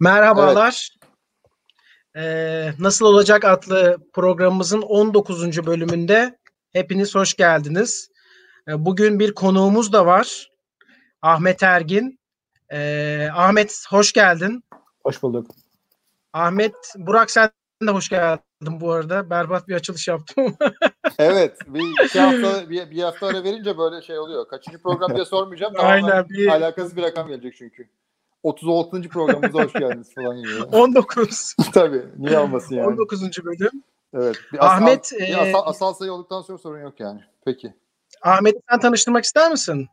Merhabalar. Ee, Nasıl Olacak adlı programımızın 19. bölümünde hepiniz hoş geldiniz. Ee, bugün bir konuğumuz da var. Ahmet Ergin. Ee, Ahmet hoş geldin. Hoş bulduk. Ahmet, Burak sen de hoş geldin bu arada. Berbat bir açılış yaptım. evet. Bir iki hafta bir, bir hafta ara verince böyle şey oluyor. Kaçıncı program diye sormayacağım. Aynen. Bir... Alakasız bir rakam gelecek çünkü. 36. programımıza hoş geldiniz falan gibi. 19. Tabii. Niye olmasın yani? 19. bölüm. Evet. Bir Ahmet asal, bir asal, asal sayı olduktan sonra sorun yok yani. Peki. Ahmet'i sen tanıştırmak ister misin?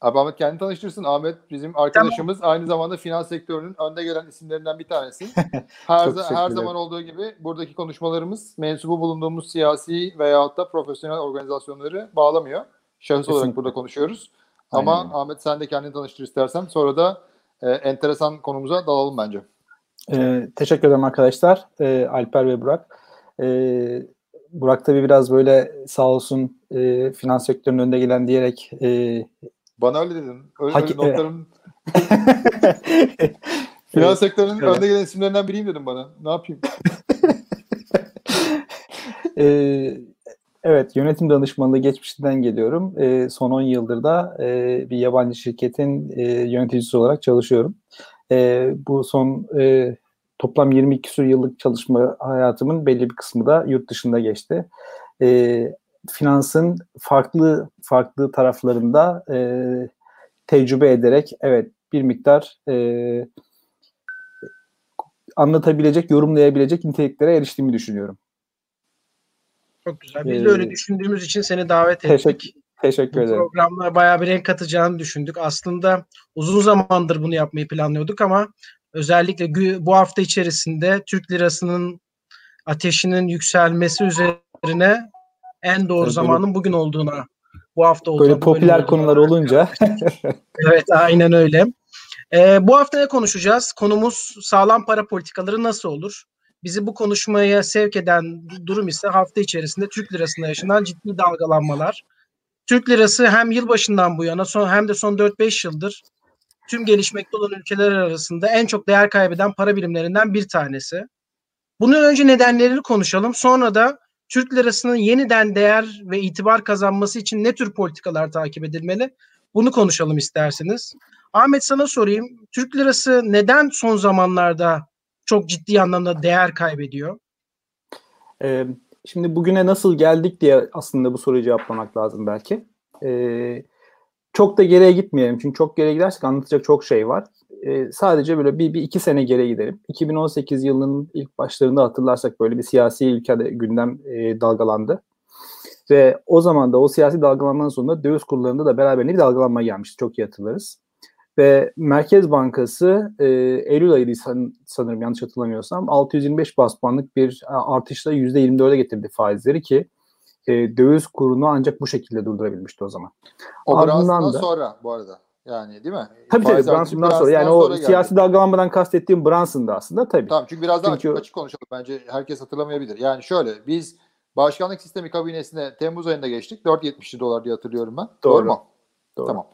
Abi Ahmet kendini tanıştırsın. Ahmet bizim arkadaşımız. Tamam. Aynı zamanda finans sektörünün önde gelen isimlerinden bir tanesi. Her, her zaman olduğu gibi buradaki konuşmalarımız mensubu bulunduğumuz siyasi veyahut da profesyonel organizasyonları bağlamıyor. Şahıs Kesinlikle. olarak burada konuşuyoruz. Aynen. Ama Ahmet sen de kendini tanıştır istersen. Sonra da e, enteresan konumuza dalalım bence. E, teşekkür ederim arkadaşlar. E, Alper ve Burak. E, Burak tabii biraz böyle sağ olsun e, finans sektörünün önde gelen diyerek e, bana öyle dedin. Öyle, Hak- öyle notlarım... Finans sektörünün evet. önde gelen isimlerinden biriyim dedim bana. Ne yapayım? ee, evet, yönetim danışmanlığı geçmişinden geliyorum. Ee, son 10 yıldır da e, bir yabancı şirketin e, yöneticisi olarak çalışıyorum. E, bu son e, toplam 22 küsur yıllık çalışma hayatımın belli bir kısmı da yurt dışında geçti. E, finansın farklı farklı taraflarında e, tecrübe ederek evet bir miktar e, anlatabilecek, yorumlayabilecek niteliklere eriştiğimi düşünüyorum. Çok güzel. Biz de öyle ee, düşündüğümüz için seni davet ettik. Teşekkür, teşekkür ederim. Programla bayağı bir renk katacağını düşündük. Aslında uzun zamandır bunu yapmayı planlıyorduk ama özellikle bu hafta içerisinde Türk lirasının ateşinin yükselmesi üzerine en doğru Tabii zamanın bugün olduğuna bu hafta olduğuna. Böyle popüler konular olunca. evet aynen öyle. Ee, bu hafta ne konuşacağız? Konumuz sağlam para politikaları nasıl olur? Bizi bu konuşmaya sevk eden durum ise hafta içerisinde Türk lirasında yaşanan ciddi dalgalanmalar. Türk lirası hem yılbaşından bu yana son hem de son 4-5 yıldır tüm gelişmekte olan ülkeler arasında en çok değer kaybeden para birimlerinden bir tanesi. Bunun önce nedenlerini konuşalım. Sonra da Türk lirasının yeniden değer ve itibar kazanması için ne tür politikalar takip edilmeli? Bunu konuşalım isterseniz. Ahmet sana sorayım. Türk lirası neden son zamanlarda çok ciddi anlamda değer kaybediyor? Ee, şimdi bugüne nasıl geldik diye aslında bu soruyu cevaplamak lazım belki. Ee, çok da geriye gitmeyelim çünkü çok geriye gidersek anlatacak çok şey var e, sadece böyle bir, bir iki sene geri gidelim. 2018 yılının ilk başlarında hatırlarsak böyle bir siyasi ülkede gündem e, dalgalandı. Ve o zaman da o siyasi dalgalanmanın sonunda döviz kurlarında da beraberinde bir dalgalanma gelmişti. Çok iyi hatırlarız. Ve Merkez Bankası e, Eylül ayıydı san, sanırım yanlış hatırlamıyorsam 625 bas puanlık bir artışla %24'e getirdi faizleri ki e, döviz kurunu ancak bu şekilde durdurabilmişti o zaman. O Ardından da, sonra bu arada. Yani değil mi? Tabii Faiz tabii Brunson'dan sonra. Yani o geldi. siyasi dalgalanmadan kastettiğim Brunson'da aslında tabii. Tamam çünkü biraz daha çünkü açık, açık konuşalım. Bence herkes hatırlamayabilir. Yani şöyle biz başkanlık sistemi kabinesine Temmuz ayında geçtik. 4.70 dolar diye hatırlıyorum ben. Doğru, Doğru mu? Doğru. Tamam.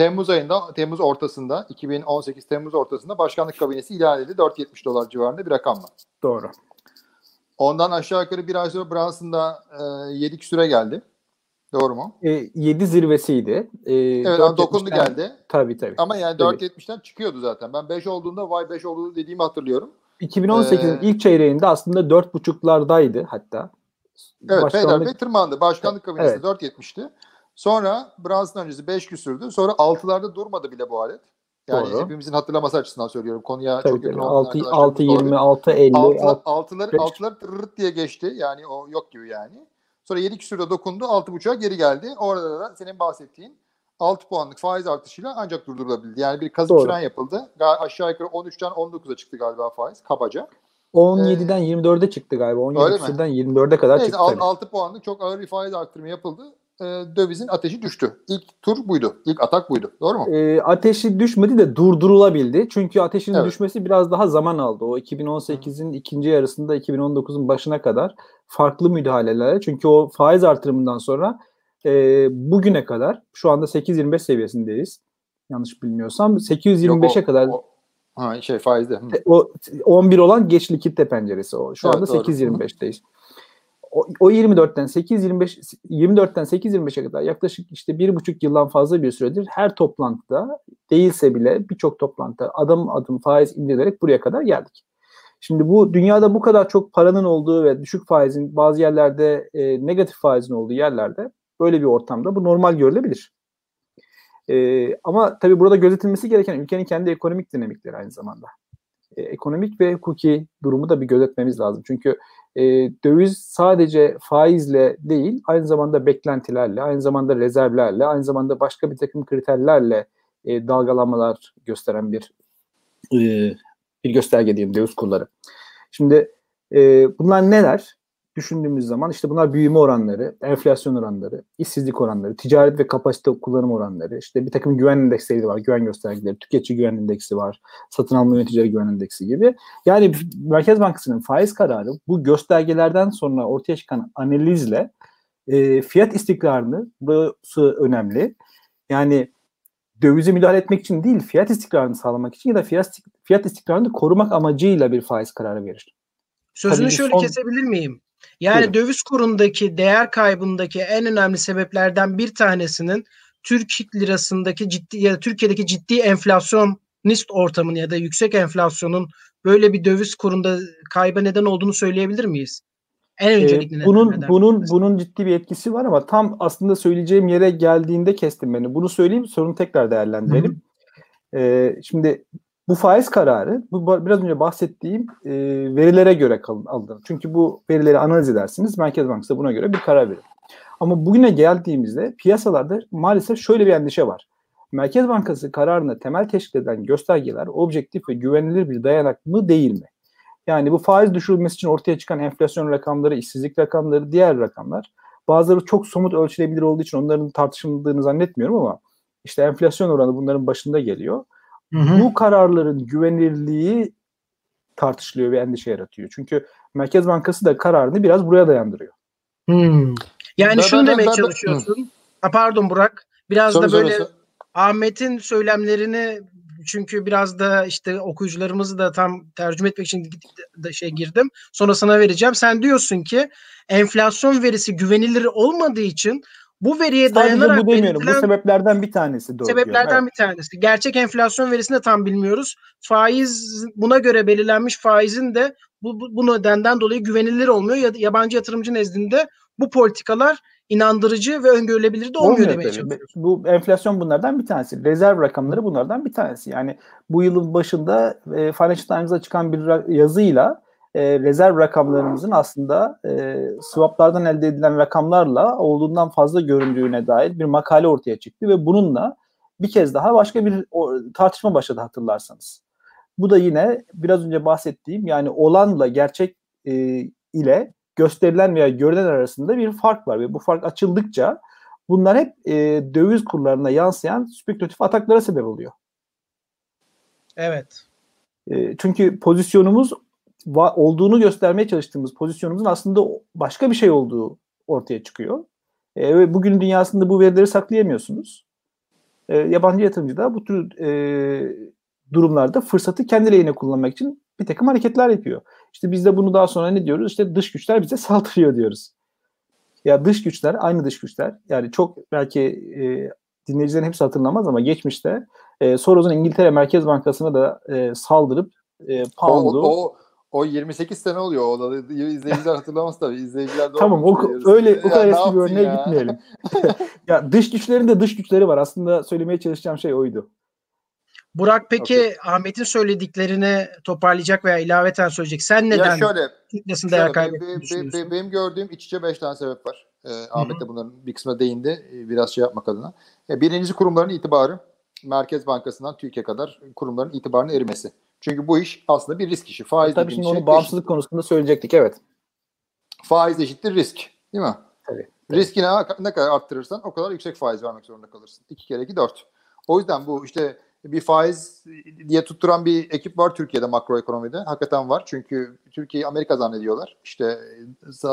Temmuz ayında, Temmuz ortasında, 2018 Temmuz ortasında başkanlık kabinesi ilan edildi. 4.70 dolar civarında bir rakamla. Doğru. Ondan aşağı yukarı bir ay sonra Brunson'da e, 7 küsüre geldi. Doğru mu? E, 7 zirvesiydi. E, evet ama dokundu geldi. Tabii tabii. Ama yani 4.70'ten çıkıyordu zaten. Ben 5 olduğunda vay 5 olduğunu dediğimi hatırlıyorum. 2018'in ee, ilk çeyreğinde aslında 4.5'lardaydı hatta. Evet Başkanlık... Bey tırmandı. Başkanlık kabinesi evet. 4.70'ti. Sonra Brunson öncesi 5 küsürdü. Sonra 6'larda durmadı bile bu alet. Yani Doğru. hepimizin hatırlaması açısından söylüyorum. Konuya tabii, çok yakın olan 6, 6 20 6 50 6 6'ları 6'ları tırırt diye geçti. Yani o yok gibi yani. Sonra 7 küsürde dokundu 6.5'a geri geldi. Orada da senin bahsettiğin 6 puanlık faiz artışıyla ancak durdurulabildi. Yani bir kazık fren yapıldı. Aşağı yukarı 13'ten 19'a çıktı galiba faiz kabaca. 17'den ee, 24'e çıktı galiba. 17 küsürden 24'e kadar Neyse, çıktı. 6, 6 puanlık çok ağır bir faiz arttırımı yapıldı. Ee, dövizin ateşi düştü. İlk tur buydu. İlk atak buydu. Doğru mu? E, ateşi düşmedi de durdurulabildi. Çünkü ateşin evet. düşmesi biraz daha zaman aldı. O 2018'in ikinci yarısında 2019'un başına kadar farklı müdahaleler. Çünkü o faiz artırımından sonra e, bugüne kadar şu anda 8.25 seviyesindeyiz. Yanlış bilmiyorsam 825'e kadar o, Ha şey faizde. Hı. O 11 olan geç likitte penceresi o. Şu evet, anda 8.25'teyiz. O, o 24'ten 8.25 24'ten 8.25'e kadar yaklaşık işte bir buçuk yıldan fazla bir süredir her toplantıda değilse bile birçok toplantıda adım adım faiz indirilerek buraya kadar geldik. Şimdi bu dünyada bu kadar çok paranın olduğu ve düşük faizin bazı yerlerde e, negatif faizin olduğu yerlerde böyle bir ortamda bu normal görülebilir. E, ama tabii burada gözetilmesi gereken ülkenin kendi ekonomik dinamikleri aynı zamanda. E, ekonomik ve hukuki durumu da bir gözetmemiz lazım. Çünkü e, döviz sadece faizle değil, aynı zamanda beklentilerle, aynı zamanda rezervlerle, aynı zamanda başka bir takım kriterlerle e, dalgalanmalar gösteren bir e, bir gösterge diyelim döviz kurları. Şimdi e, bunlar neler? Düşündüğümüz zaman işte bunlar büyüme oranları, enflasyon oranları, işsizlik oranları, ticaret ve kapasite kullanım oranları, işte bir takım güven endeksleri var, güven göstergeleri, tüketici güven endeksi var, satın alma yöneticileri güven endeksi gibi. Yani Merkez Bankası'nın faiz kararı bu göstergelerden sonra ortaya çıkan analizle e, fiyat istikrarını, burası önemli. Yani dövize müdahale etmek için değil, fiyat istikrarını sağlamak için ya da fiyat, fiyat istikrarını korumak amacıyla bir faiz kararı verir. Sözünü Tabii şöyle son... kesebilir miyim? Yani Buyurun. döviz kurundaki değer kaybındaki en önemli sebeplerden bir tanesinin Türk lirasındaki ciddi ya da Türkiye'deki ciddi enflasyonist ortamın ya da yüksek enflasyonun böyle bir döviz kurunda kayba neden olduğunu söyleyebilir miyiz? En öncelikli ee, bunun neden bunun mesela. bunun ciddi bir etkisi var ama tam aslında söyleyeceğim yere geldiğinde kestim beni. Bunu söyleyeyim, sorunu tekrar değerlendirelim. Ee, şimdi bu faiz kararı bu biraz önce bahsettiğim e, verilere göre alınır. Çünkü bu verileri analiz edersiniz. Merkez Bankası da buna göre bir karar verir. Ama bugüne geldiğimizde piyasalarda maalesef şöyle bir endişe var. Merkez Bankası kararını temel teşkil eden göstergeler objektif ve güvenilir bir dayanak mı değil mi? Yani bu faiz düşürülmesi için ortaya çıkan enflasyon rakamları, işsizlik rakamları, diğer rakamlar bazıları çok somut ölçülebilir olduğu için onların tartışıldığını zannetmiyorum ama işte enflasyon oranı bunların başında geliyor. Hı hı. Bu kararların güvenilirliği tartışılıyor ve endişe yaratıyor. Çünkü Merkez Bankası da kararını biraz buraya dayandırıyor. Hmm. Yani ben, şunu ben, demeye çalışıyorsun. Ben, ha, pardon Burak. Biraz Soru da böyle. Ahmet'in söylemlerini çünkü biraz da işte okuyucularımızı da tam tercüme etmek için de şey girdim. Sonra sana vereceğim. Sen diyorsun ki enflasyon verisi güvenilir olmadığı için bu veriye Sadece dayanarak bu demiyorum. Bu sebeplerden bir tanesi doğru. Sebeplerden evet. bir tanesi. Gerçek enflasyon verisini de tam bilmiyoruz. Faiz buna göre belirlenmiş faizin de bu, bu, bu nedenden dolayı güvenilir olmuyor. Yabancı yatırımcı nezdinde bu politikalar inandırıcı ve öngörülebilir de olmuyor, olmuyor demeye çalışıyoruz. Bu enflasyon bunlardan bir tanesi. Rezerv rakamları bunlardan bir tanesi. Yani bu yılın başında e, Financial Times'da çıkan bir yazıyla e, rezerv rakamlarımızın aslında e, swaplardan elde edilen rakamlarla olduğundan fazla göründüğüne dair bir makale ortaya çıktı ve bununla bir kez daha başka bir tartışma başladı hatırlarsanız. Bu da yine biraz önce bahsettiğim yani olanla gerçek e, ile gösterilen veya görünen arasında bir fark var ve bu fark açıldıkça bunlar hep e, döviz kurlarına yansıyan spekülatif ataklara sebep oluyor. Evet. E, çünkü pozisyonumuz olduğunu göstermeye çalıştığımız pozisyonumuzun aslında başka bir şey olduğu ortaya çıkıyor. E, ve bugün dünyasında bu verileri saklayamıyorsunuz. E, yabancı yatırımcı da bu tür e, durumlarda fırsatı kendi lehine kullanmak için bir takım hareketler yapıyor. İşte biz de bunu daha sonra ne diyoruz? İşte dış güçler bize saldırıyor diyoruz. Ya dış güçler, aynı dış güçler. Yani çok belki e, dinleyicilerin hepsi hatırlamaz ama geçmişte e, Soros'un İngiltere Merkez Bankası'na da e, saldırıp e, pound'u o, o, o 28 sene oluyor. O da izleyiciler hatırlamaz tabii. İzleyiciler de Tamam o, öyle o kadar eski bir örneğe ya? gitmeyelim. ya dış güçlerin de dış güçleri var. Aslında söylemeye çalışacağım şey oydu. Burak peki okay. Ahmet'in söylediklerini toparlayacak veya ilaveten söyleyecek. Sen neden ya şöyle, şöyle değer kaybettiğini be, be, Benim gördüğüm iç içe 5 tane sebep var. Ee, Ahmet de bunların bir kısmına değindi. Ee, biraz şey yapmak adına. Ee, birincisi kurumların itibarı. Merkez Bankası'ndan Türkiye kadar kurumların itibarının erimesi. Çünkü bu iş aslında bir risk işi. Faiz Tabii şimdi şey onu bağımsızlık eşit. konusunda söyleyecektik evet. Faiz eşittir risk. Değil mi? Tabii. Riski ne, ne kadar arttırırsan o kadar yüksek faiz vermek zorunda kalırsın. 2 kere 2 4. O yüzden bu işte bir faiz diye tutturan bir ekip var Türkiye'de makroekonomide. Hakikaten var. Çünkü Türkiye'yi Amerika zannediyorlar. İşte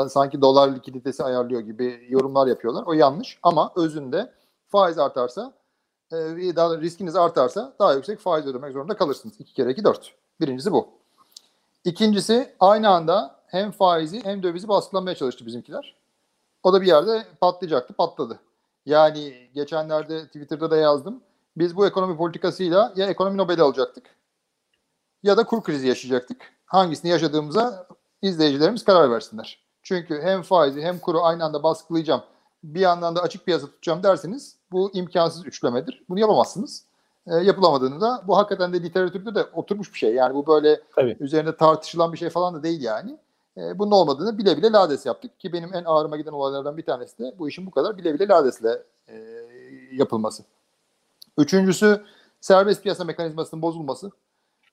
sanki dolar likiditesi ayarlıyor gibi yorumlar yapıyorlar. O yanlış ama özünde faiz artarsa e, daha riskiniz artarsa daha yüksek faiz ödemek zorunda kalırsınız. 2 kere 2 4. Birincisi bu. İkincisi aynı anda hem faizi hem dövizi baskılamaya çalıştı bizimkiler. O da bir yerde patlayacaktı, patladı. Yani geçenlerde Twitter'da da yazdım. Biz bu ekonomi politikasıyla ya ekonomi Nobel'i alacaktık ya da kur krizi yaşayacaktık. Hangisini yaşadığımıza izleyicilerimiz karar versinler. Çünkü hem faizi hem kuru aynı anda baskılayacağım, bir yandan da açık piyasa tutacağım derseniz bu imkansız üçlemedir. Bunu yapamazsınız. E, yapılamadığını da bu hakikaten de literatürde de oturmuş bir şey. Yani bu böyle Tabii. üzerinde tartışılan bir şey falan da değil yani. E, bunun olmadığını bile bile lades yaptık ki benim en ağrıma giden olaylardan bir tanesi de bu işin bu kadar bile bile ladesle e, yapılması. Üçüncüsü serbest piyasa mekanizmasının bozulması.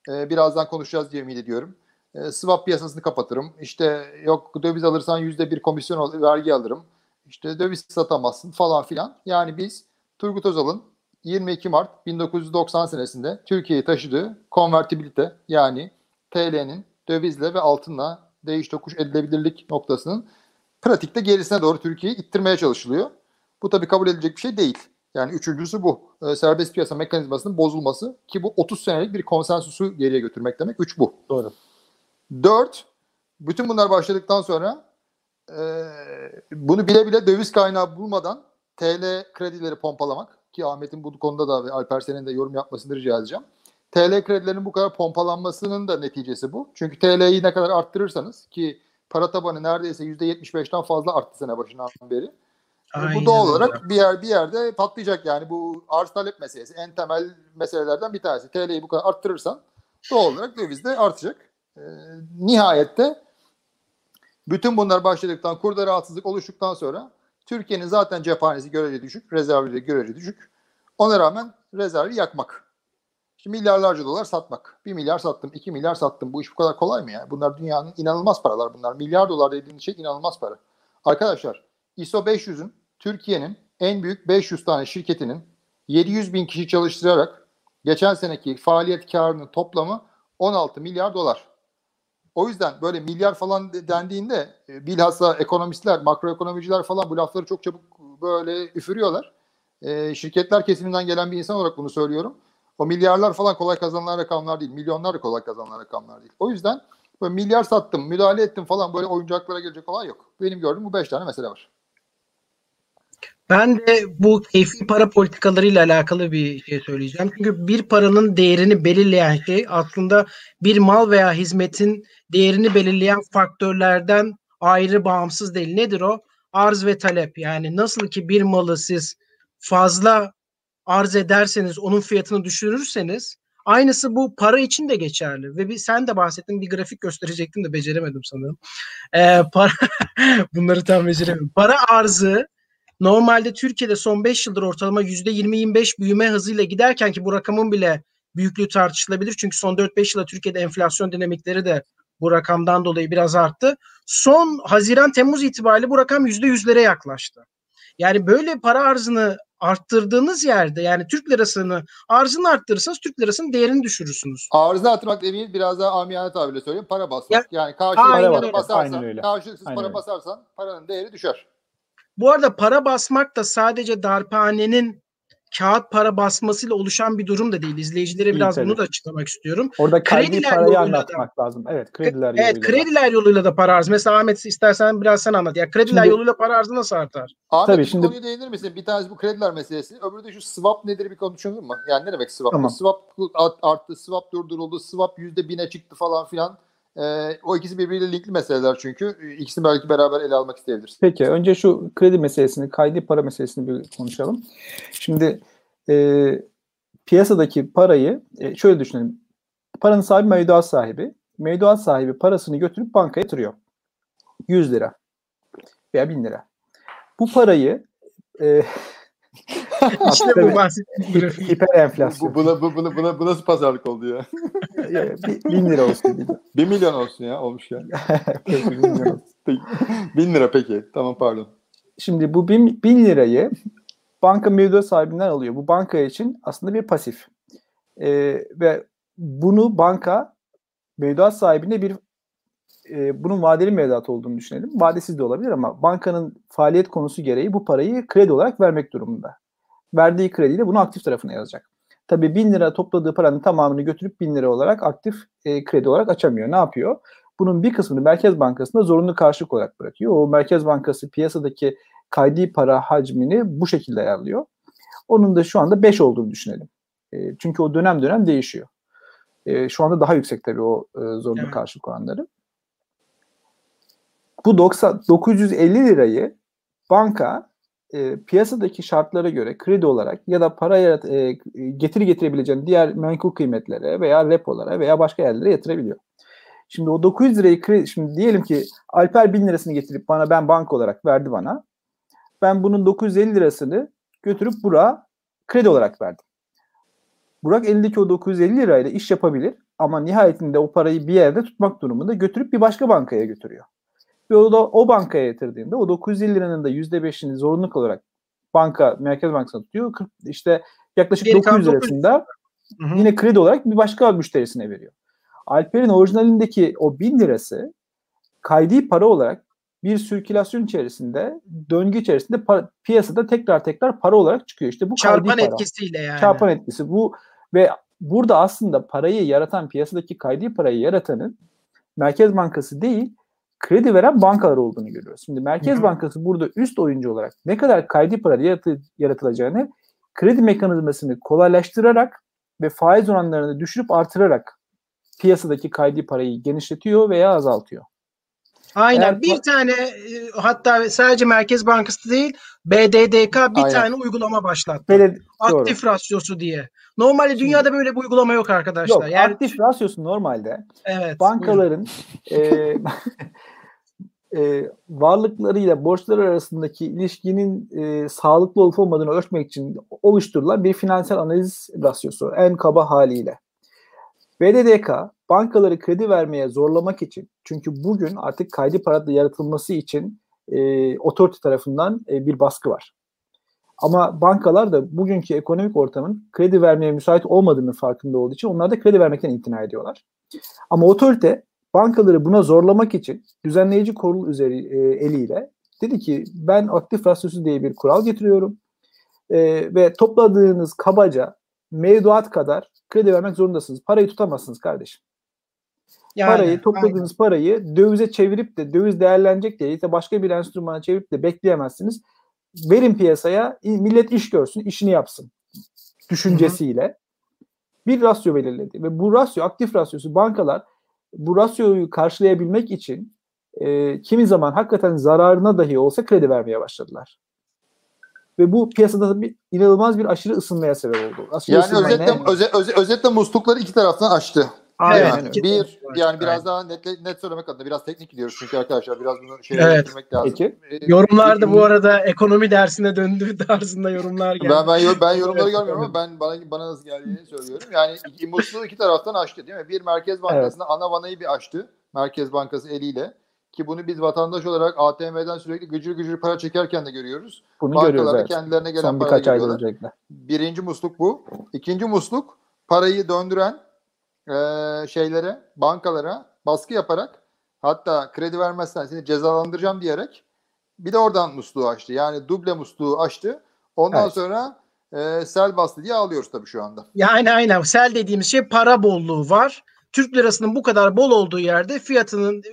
E, birazdan konuşacağız diye ümit ediyorum. E, swap piyasasını kapatırım. İşte yok döviz alırsan yüzde bir komisyon vergi alırım. İşte döviz satamazsın falan filan. Yani biz Turgut Özal'ın 22 Mart 1990 senesinde Türkiye'yi taşıdığı konvertibilite yani TL'nin dövizle ve altınla değiş tokuş edilebilirlik noktasının pratikte gerisine doğru Türkiye'yi ittirmeye çalışılıyor. Bu tabii kabul edilecek bir şey değil. Yani üçüncüsü bu. E, serbest piyasa mekanizmasının bozulması ki bu 30 senelik bir konsensusu geriye götürmek demek. Üç bu. Doğru. Dört, bütün bunlar başladıktan sonra e, bunu bile bile döviz kaynağı bulmadan TL kredileri pompalamak ki Ahmet'in bu konuda da ve Alper senin de yorum yapmasını rica edeceğim. TL kredilerinin bu kadar pompalanmasının da neticesi bu. Çünkü TL'yi ne kadar arttırırsanız ki para tabanı neredeyse %75'ten fazla arttı sene başından beri. Aynen. Bu doğal olarak bir yer bir yerde patlayacak yani bu arz talep meselesi en temel meselelerden bir tanesi. TL'yi bu kadar arttırırsan doğal olarak döviz de artacak. Ee, nihayette bütün bunlar başladıktan kurda rahatsızlık oluştuktan sonra Türkiye'nin zaten cephanesi görece düşük, rezervleri görece düşük. Ona rağmen rezervi yakmak. Şimdi milyarlarca dolar satmak. Bir milyar sattım, iki milyar sattım. Bu iş bu kadar kolay mı ya? Bunlar dünyanın inanılmaz paralar bunlar. Milyar dolar dediğiniz şey inanılmaz para. Arkadaşlar ISO 500'ün Türkiye'nin en büyük 500 tane şirketinin 700 bin kişi çalıştırarak geçen seneki faaliyet karının toplamı 16 milyar dolar. O yüzden böyle milyar falan dendiğinde e, bilhassa ekonomistler, makroekonomiciler falan bu lafları çok çabuk böyle üfürüyorlar. E, şirketler kesiminden gelen bir insan olarak bunu söylüyorum. O milyarlar falan kolay kazanılan rakamlar değil. Milyonlar da kolay kazanılan rakamlar değil. O yüzden böyle milyar sattım, müdahale ettim falan böyle oyuncaklara gelecek olay yok. Benim gördüğüm bu beş tane mesele var. Ben de bu keyfi para politikalarıyla alakalı bir şey söyleyeceğim. Çünkü bir paranın değerini belirleyen şey aslında bir mal veya hizmetin değerini belirleyen faktörlerden ayrı bağımsız değil. Nedir o? Arz ve talep. Yani nasıl ki bir malı siz fazla arz ederseniz onun fiyatını düşürürseniz aynısı bu para için de geçerli. Ve bir, sen de bahsettin bir grafik gösterecektim de beceremedim sanırım. Ee, para bunları tam beceremedim. Para arzı Normalde Türkiye'de son 5 yıldır ortalama %20-25 büyüme hızıyla giderken ki bu rakamın bile büyüklüğü tartışılabilir. Çünkü son 4-5 yılda Türkiye'de enflasyon dinamikleri de bu rakamdan dolayı biraz arttı. Son Haziran-Temmuz itibariyle bu rakam %100'lere yaklaştı. Yani böyle para arzını arttırdığınız yerde yani Türk lirasını arzını arttırırsanız Türk lirasının değerini düşürürsünüz. Arzını arttırmak demeyeyim biraz daha amiyane tabirle söyleyeyim para basmak. Ya, yani karşılıksız para basarsan, karşılıksız para basarsan paranın değeri düşer. Bu arada para basmak da sadece darphanenin kağıt para basmasıyla oluşan bir durum da değil. İzleyicilere değil, biraz tabii. bunu da açıklamak istiyorum. Orada krediler parayı anlatmak da, lazım. Evet, krediler yoluyla. Evet, krediler yoluyla da para arzı. Mesela Ahmet istersen biraz sen anlat. Ya krediler şimdi, yoluyla para arzı nasıl artar? Ahmet tabii, bir şimdi, konuya değinir misin? Bir tanesi bu krediler meselesi. Öbürü de şu swap nedir bir konuşalım mı? Yani ne demek swap? Tamam. Swap arttı, swap durduruldu, swap yüzde bine çıktı falan filan. E, o ikisi birbiriyle linkli meseleler çünkü. Ee, ikisini belki beraber ele almak isteyebiliriz. Peki önce şu kredi meselesini, kaydi para meselesini bir konuşalım. Şimdi e, piyasadaki parayı e, şöyle düşünelim. Paranın sahibi mevduat sahibi. Mevduat sahibi parasını götürüp bankaya yatırıyor. 100 lira veya 1000 lira. Bu parayı e, işte bu bahsettiğim Hiper enflasyon. Bu, buna, bu, buna, buna, bu nasıl pazarlık oldu ya? bin lira olsun. Bin. bir milyon olsun ya olmuş ya. bin, milyon bin lira peki. Tamam pardon. Şimdi bu bin, bin lirayı banka mevduat sahibinden alıyor. Bu banka için aslında bir pasif. Ee, ve bunu banka mevduat sahibine bir e, bunun vadeli mevduat olduğunu düşünelim. Vadesiz de olabilir ama bankanın faaliyet konusu gereği bu parayı kredi olarak vermek durumunda. Verdiği krediyle bunu aktif tarafına yazacak. Tabii 1000 lira topladığı paranın tamamını götürüp 1000 lira olarak aktif e, kredi olarak açamıyor. Ne yapıyor? Bunun bir kısmını Merkez Bankası'na zorunlu karşılık olarak bırakıyor. O Merkez Bankası piyasadaki kaydi para hacmini bu şekilde ayarlıyor. Onun da şu anda 5 olduğunu düşünelim. E, çünkü o dönem dönem değişiyor. E, şu anda daha yüksek tabii o e, zorunlu evet. karşılık oranları. Bu 90, 950 lirayı banka e, piyasadaki şartlara göre kredi olarak ya da para yarat, e, getiri getirebileceğin diğer menkul kıymetlere veya repolara veya başka yerlere yatırabiliyor. Şimdi o 900 lirayı kredi, şimdi diyelim ki Alper 1000 lirasını getirip bana ben banka olarak verdi bana. Ben bunun 950 lirasını götürüp Burak'a kredi olarak verdim. Burak elindeki o 950 lirayla iş yapabilir ama nihayetinde o parayı bir yerde tutmak durumunda götürüp bir başka bankaya götürüyor. Ve o da o bankaya yatırdığında o 950 liranın da %5'ini zorunluluk olarak banka Merkez Bankası'na tutuyor. İşte yaklaşık Geri 900 lirasında Hı-hı. yine kredi olarak bir başka müşterisine veriyor. Alper'in orijinalindeki o 1000 lirası kaydi para olarak bir sirkülasyon içerisinde, döngü içerisinde para, piyasada tekrar tekrar para olarak çıkıyor. İşte bu çarpan para. etkisiyle yani. Çarpan etkisi. Bu ve burada aslında parayı yaratan, piyasadaki kaydi parayı yaratanın Merkez Bankası değil, kredi veren bankalar olduğunu görüyoruz. Şimdi Merkez Hı-hı. Bankası burada üst oyuncu olarak ne kadar kaydi para yaratı, yaratılacağını kredi mekanizmasını kolaylaştırarak ve faiz oranlarını düşürüp artırarak piyasadaki kaydi parayı genişletiyor veya azaltıyor. Aynen. Eğer, bir tane e, hatta sadece Merkez Bankası değil BDDK bir aynen. tane uygulama başlattı. Beled aktif doğru. rasyosu diye. Normalde dünyada böyle bir uygulama yok arkadaşlar. Yok, yani aktif rasyosu normalde evet, bankaların e, e, varlıklarıyla borçlar arasındaki ilişkinin e, sağlıklı olup olmadığını ölçmek için oluşturulan bir finansal analiz rasyosu en kaba haliyle. BDDK bankaları kredi vermeye zorlamak için çünkü bugün artık kaydı para yaratılması için e, otorite tarafından e, bir baskı var. Ama bankalar da bugünkü ekonomik ortamın kredi vermeye müsait olmadığını farkında olduğu için onlar da kredi vermekten imtina ediyorlar. Ama otorite bankaları buna zorlamak için düzenleyici kurul üzeri e, eliyle dedi ki ben aktif rasyosu diye bir kural getiriyorum e, ve topladığınız kabaca mevduat kadar kredi vermek zorundasınız. Parayı tutamazsınız kardeşim. Yani, parayı topladığınız aynen. parayı dövize çevirip de döviz değerlenecek diye işte başka bir enstrümana çevirip de bekleyemezsiniz. Verin piyasaya millet iş görsün, işini yapsın düşüncesiyle Hı-hı. bir rasyo belirledi ve bu rasyo aktif rasyosu bankalar bu rasyoyu karşılayabilmek için e, kimi zaman hakikaten zararına dahi olsa kredi vermeye başladılar. Ve bu piyasada bir inanılmaz bir aşırı ısınmaya sebep oldu. Aşırı yani özetle, öze, özetle muslukları iki taraftan açtı. Aynen. Yani, bir yani biraz daha net net söylemek adına biraz teknik gidiyoruz çünkü arkadaşlar biraz bunu şey evet. lazım. Peki. Ee, Yorumlarda bu arada ekonomi dersine döndüğü tarzında yorumlar geldi. Ben ben, ben yorumları görmüyorum ama ben bana bana nasıl geldiğini söylüyorum. Yani iki, musluğu iki taraftan açtı değil mi? Bir Merkez Bankası'na evet. ana vanayı bir açtı. Merkez Bankası eliyle. Ki bunu biz vatandaş olarak ATM'den sürekli gücür gücür para çekerken de görüyoruz. Bunu görüyoruz evet. kendilerine gelen Son birkaç aydır özellikle. Birinci musluk bu. İkinci musluk parayı döndüren e, şeylere, bankalara baskı yaparak hatta kredi vermezsen seni cezalandıracağım diyerek bir de oradan musluğu açtı. Yani duble musluğu açtı. Ondan evet. sonra e, sel bastı diye ağlıyoruz tabii şu anda. Yani aynen sel dediğimiz şey para bolluğu var. Türk lirasının bu kadar bol olduğu yerde fiyatının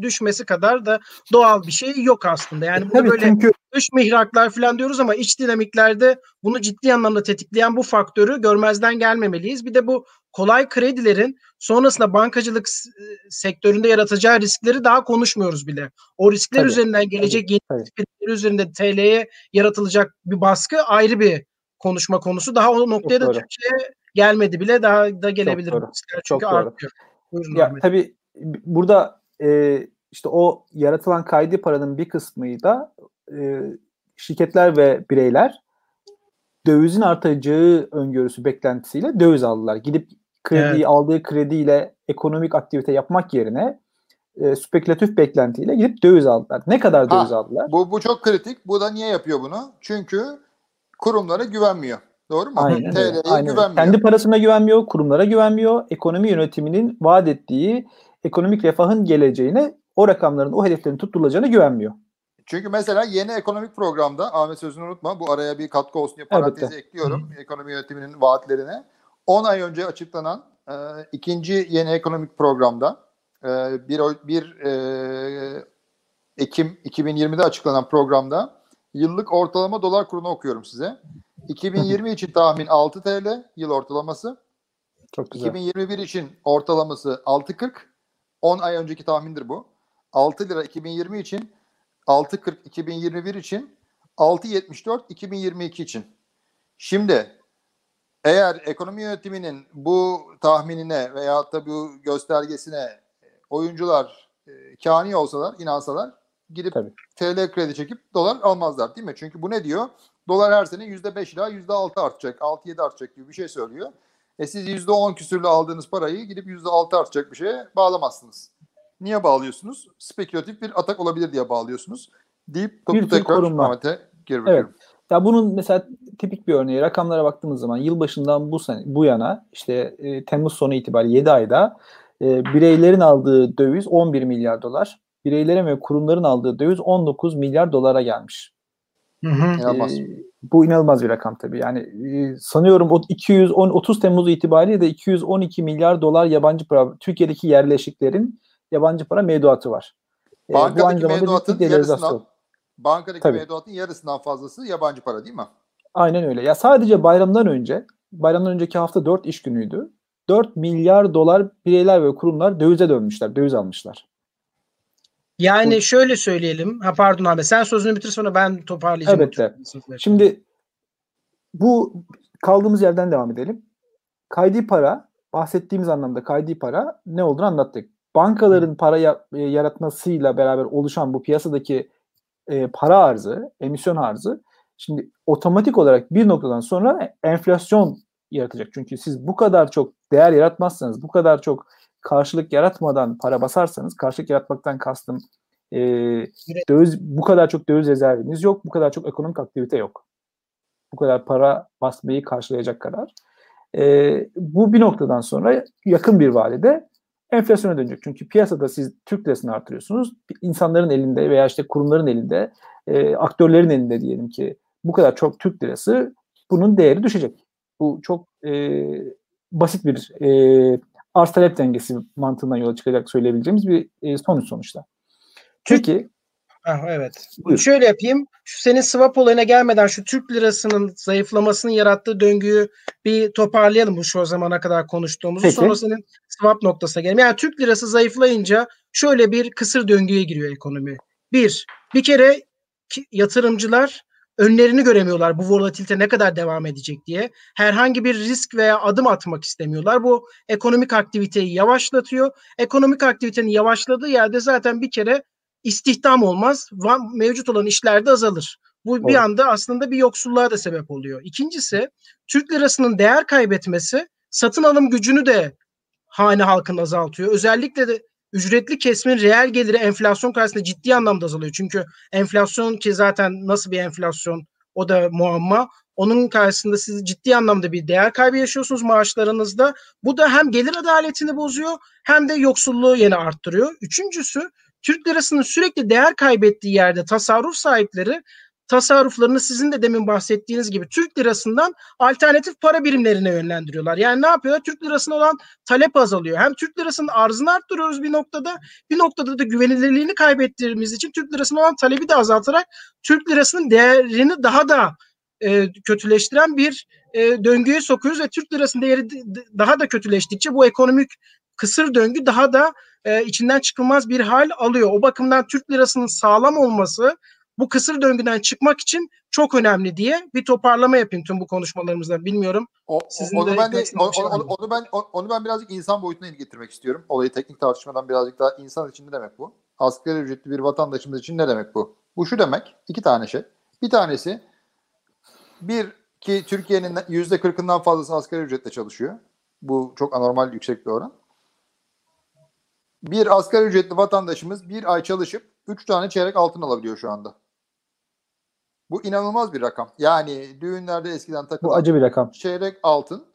düşmesi kadar da doğal bir şey yok aslında. Yani bunu Tabii böyle çünkü... dış mihraklar falan diyoruz ama iç dinamiklerde bunu ciddi anlamda tetikleyen bu faktörü görmezden gelmemeliyiz. Bir de bu kolay kredilerin sonrasında bankacılık sektöründe yaratacağı riskleri daha konuşmuyoruz bile. O riskler tabii, üzerinden gelecek tabii, yeni krediler üzerinde TL'ye yaratılacak bir baskı ayrı bir konuşma konusu. Daha o noktaya da Türkiye gelmedi bile daha da gelebilir. Çok doğru. Çünkü Çok artıyor. Buyurun ya, Ahmet. tabii burada e, işte o yaratılan kaydı paranın bir kısmı da e, şirketler ve bireyler dövizin artacağı öngörüsü beklentisiyle döviz aldılar. Gidip krediyi evet. aldığı krediyle ekonomik aktivite yapmak yerine e, spekülatif beklentiyle gidip döviz aldılar. Ne kadar döviz ha, aldılar? Bu, bu çok kritik. Bu da niye yapıyor bunu? Çünkü kurumlara güvenmiyor. Doğru mu? Aynen, TL'ye güvenmiyor. Kendi parasına güvenmiyor, kurumlara güvenmiyor. Ekonomi yönetiminin vaat ettiği ekonomik refahın geleceğine o rakamların, o hedeflerin tutturulacağına güvenmiyor. Çünkü mesela yeni ekonomik programda Ahmet sözünü unutma bu araya bir katkı olsun diye parantezi Elbette. ekliyorum ekonomi yönetiminin vaatlerine. 10 ay önce açıklanan e, ikinci yeni ekonomik programda e, 1, 1 e, Ekim 2020'de açıklanan programda yıllık ortalama dolar kurunu okuyorum size. 2020 için tahmin 6 TL yıl ortalaması. Çok güzel. 2021 için ortalaması 6.40. 10 ay önceki tahmindir bu. 6 lira 2020 için 6.40 2021 için 6.74 2022 için. Şimdi eğer ekonomi yönetiminin bu tahminine veyahut da bu göstergesine oyuncular e, kani olsalar, inansalar gidip Tabii. TL kredi çekip dolar almazlar değil mi? Çünkü bu ne diyor? Dolar her sene %5 ila %6 artacak, 6-7 artacak gibi bir şey söylüyor. E siz %10 küsürle aldığınız parayı gidip %6 artacak bir şeye bağlamazsınız. Niye bağlıyorsunuz? Spekülatif bir atak olabilir diye bağlıyorsunuz. Deyip topu Bir tekrar. Ahmet'e geri bırakıyorum. Ya bunun mesela tipik bir örneği rakamlara baktığımız zaman yılbaşından bu sene bu yana işte e, Temmuz sonu itibariyle 7 ayda e, bireylerin aldığı döviz 11 milyar dolar. Bireylerin ve kurumların aldığı döviz 19 milyar dolara gelmiş. Hı hı. İnanılmaz. E, bu inanılmaz bir rakam tabii. Yani e, sanıyorum o 210 30 Temmuz itibariyle de 212 milyar dolar yabancı para Türkiye'deki yerleşiklerin yabancı para mevduatı var. E, bu aynı Bankadaki zamanda bir mevduatın yarısından, bankadaki Tabii. mevduatın yarısından fazlası yabancı para değil mi? Aynen öyle. Ya sadece bayramdan önce, bayramdan önceki hafta 4 iş günüydü. 4 milyar dolar bireyler ve kurumlar dövize dönmüşler, döviz almışlar. Yani şöyle söyleyelim. Ha pardon Ahmet sen sözünü bitir sonra ben toparlayacağım. Elbette. Şimdi bu kaldığımız yerden devam edelim. Kaydi para, bahsettiğimiz anlamda kaydi para ne olduğunu anlattık. Bankaların para ya- e, yaratmasıyla beraber oluşan bu piyasadaki e, para arzı, emisyon arzı şimdi otomatik olarak bir noktadan sonra enflasyon yaratacak. Çünkü siz bu kadar çok değer yaratmazsanız, bu kadar çok karşılık yaratmadan para basarsanız, karşılık yaratmaktan kastım e, döviz bu kadar çok döviz rezerviniz yok, bu kadar çok ekonomik aktivite yok. Bu kadar para basmayı karşılayacak kadar. E, bu bir noktadan sonra yakın bir vadede enflasyona dönecek. Çünkü piyasada siz Türk lirasını artırıyorsunuz. insanların elinde veya işte kurumların elinde, e, aktörlerin elinde diyelim ki bu kadar çok Türk lirası bunun değeri düşecek. Bu çok e, basit bir e, arz talep dengesi mantığından yola çıkacak söyleyebileceğimiz bir e, sonuç sonuçta. Peki Ah, evet. Buyur. Şöyle yapayım. Şu senin swap olayına gelmeden şu Türk lirasının zayıflamasının yarattığı döngüyü bir toparlayalım bu şu zamana kadar konuştuğumuzu. Peki. Sonra senin swap noktasına gelelim. Yani Türk lirası zayıflayınca şöyle bir kısır döngüye giriyor ekonomi. Bir, bir kere yatırımcılar önlerini göremiyorlar bu volatilite ne kadar devam edecek diye. Herhangi bir risk veya adım atmak istemiyorlar. Bu ekonomik aktiviteyi yavaşlatıyor. Ekonomik aktivitenin yavaşladığı yerde zaten bir kere istihdam olmaz. Mevcut olan işlerde azalır. Bu bir anda aslında bir yoksulluğa da sebep oluyor. İkincisi Türk lirasının değer kaybetmesi satın alım gücünü de hane halkının azaltıyor. Özellikle de ücretli kesimin reel geliri enflasyon karşısında ciddi anlamda azalıyor. Çünkü enflasyon ki zaten nasıl bir enflasyon o da muamma. Onun karşısında siz ciddi anlamda bir değer kaybı yaşıyorsunuz maaşlarınızda. Bu da hem gelir adaletini bozuyor hem de yoksulluğu yine arttırıyor. Üçüncüsü Türk lirasının sürekli değer kaybettiği yerde tasarruf sahipleri tasarruflarını sizin de demin bahsettiğiniz gibi Türk lirasından alternatif para birimlerine yönlendiriyorlar. Yani ne yapıyorlar? Türk lirasına olan talep azalıyor. Hem Türk lirasının arzını arttırıyoruz bir noktada, bir noktada da güvenilirliğini kaybettiğimiz için Türk lirasına olan talebi de azaltarak Türk lirasının değerini daha da e, kötüleştiren bir e, döngüye sokuyoruz ve Türk lirasının değeri daha da kötüleştikçe bu ekonomik kısır döngü daha da e, içinden çıkılmaz bir hal alıyor. O bakımdan Türk lirasının sağlam olması bu kısır döngüden çıkmak için çok önemli diye bir toparlama yapayım tüm bu konuşmalarımızda. Bilmiyorum. O, Sizin onu de ben de onu, onu, şey var onu ben onu- onu ben birazcık insan boyutuna getirmek istiyorum. Olayı teknik tartışmadan birazcık daha insan için ne demek bu? Asgari ücretli bir vatandaşımız için ne demek bu? Bu şu demek. iki tane şey. Bir tanesi bir ki Türkiye'nin yüzde kırkından fazlası asgari ücretle çalışıyor. Bu çok anormal yüksek bir oran. Bir asgari ücretli vatandaşımız bir ay çalışıp üç tane çeyrek altın alabiliyor şu anda. Bu inanılmaz bir rakam. Yani düğünlerde eskiden bu takılan acı bir rakam. çeyrek altın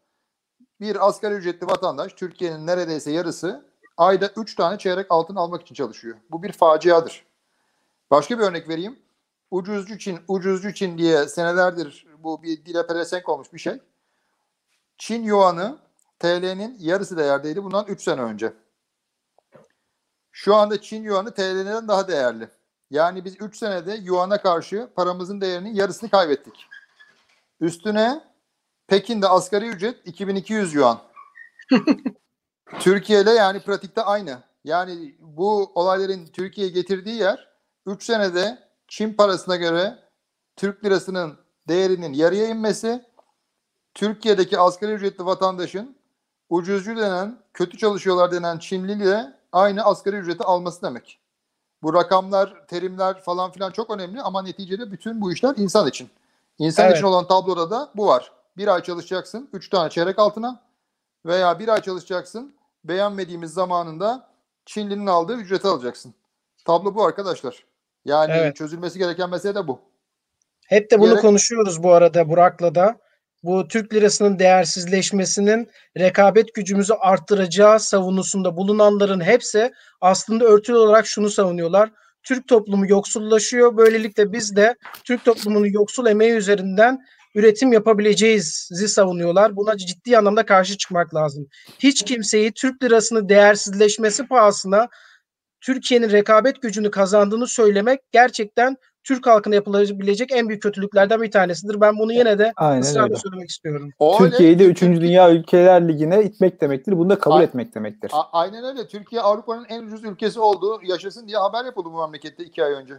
bir asgari ücretli vatandaş Türkiye'nin neredeyse yarısı ayda 3 tane çeyrek altın almak için çalışıyor. Bu bir faciadır. Başka bir örnek vereyim. ucuzcu Çin, ucuzcu Çin diye senelerdir bu bir dile pelesenk olmuş bir şey. Çin yuanı TL'nin yarısı değerdeydi bundan 3 sene önce. Şu anda Çin yuanı TL'den daha değerli. Yani biz 3 senede yuana karşı paramızın değerinin yarısını kaybettik. Üstüne Pekin'de asgari ücret 2200 yuan. Türkiye ile yani pratikte aynı. Yani bu olayların Türkiye'ye getirdiği yer 3 senede Çin parasına göre Türk lirasının değerinin yarıya inmesi, Türkiye'deki asgari ücretli vatandaşın ucuzcu denen, kötü çalışıyorlar denen Çinli ile aynı asgari ücreti alması demek. Bu rakamlar, terimler falan filan çok önemli ama neticede bütün bu işler insan için. İnsan evet. için olan tabloda da bu var. Bir ay çalışacaksın, üç tane çeyrek altına veya bir ay çalışacaksın, beğenmediğimiz zamanında Çinli'nin aldığı ücreti alacaksın. Tablo bu arkadaşlar. Yani evet. çözülmesi gereken mesele de bu. Hep de bunu Gerek... konuşuyoruz bu arada Burak'la da. Bu Türk lirasının değersizleşmesinin rekabet gücümüzü arttıracağı savunusunda bulunanların hepsi aslında örtülü olarak şunu savunuyorlar. Türk toplumu yoksullaşıyor. Böylelikle biz de Türk toplumunun yoksul emeği üzerinden üretim yapabileceğizi savunuyorlar. Buna ciddi anlamda karşı çıkmak lazım. Hiç kimseyi Türk lirasını değersizleşmesi pahasına Türkiye'nin rekabet gücünü kazandığını söylemek gerçekten Türk halkına yapılabilecek en büyük kötülüklerden bir tanesidir. Ben bunu yine de ısrarla söylemek istiyorum. Türkiye'yi de 3. Dünya Ülkeler Ligi'ne itmek demektir. Bunu da kabul A- etmek demektir. A- aynen öyle. Türkiye Avrupa'nın en ucuz ülkesi olduğu yaşasın diye haber yapıldı bu memlekette iki ay önce.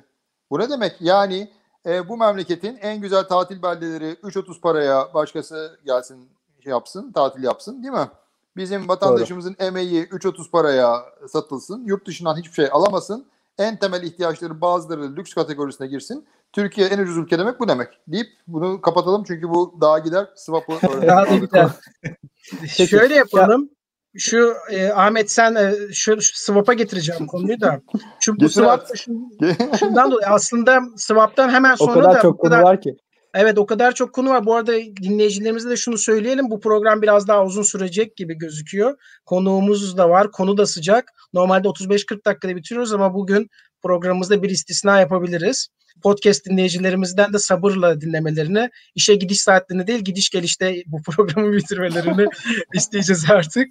Bu ne demek? Yani e, bu memleketin en güzel tatil beldeleri 3.30 paraya başkası gelsin şey yapsın, tatil yapsın değil mi? Bizim vatandaşımızın Doğru. emeği 3.30 paraya satılsın. Yurt dışından hiçbir şey alamasın. En temel ihtiyaçları bazıları lüks kategorisine girsin. Türkiye en ucuz ülke demek bu demek. Deyip bunu kapatalım çünkü bu daha gider. Swap'ı Daha da gider. Şöyle yapalım. Şu e, Ahmet sen e, şu, şu swap'a getireceğim konuyu da. Şu bu swap şundan dolayı aslında swap'tan hemen sonra o kadar da çok konu var ki. Evet o kadar çok konu var. Bu arada dinleyicilerimize de şunu söyleyelim. Bu program biraz daha uzun sürecek gibi gözüküyor. Konuğumuz da var. Konu da sıcak. Normalde 35-40 dakikada bitiriyoruz ama bugün programımızda bir istisna yapabiliriz. Podcast dinleyicilerimizden de sabırla dinlemelerini, işe gidiş saatlerini değil gidiş gelişte bu programı bitirmelerini isteyeceğiz artık.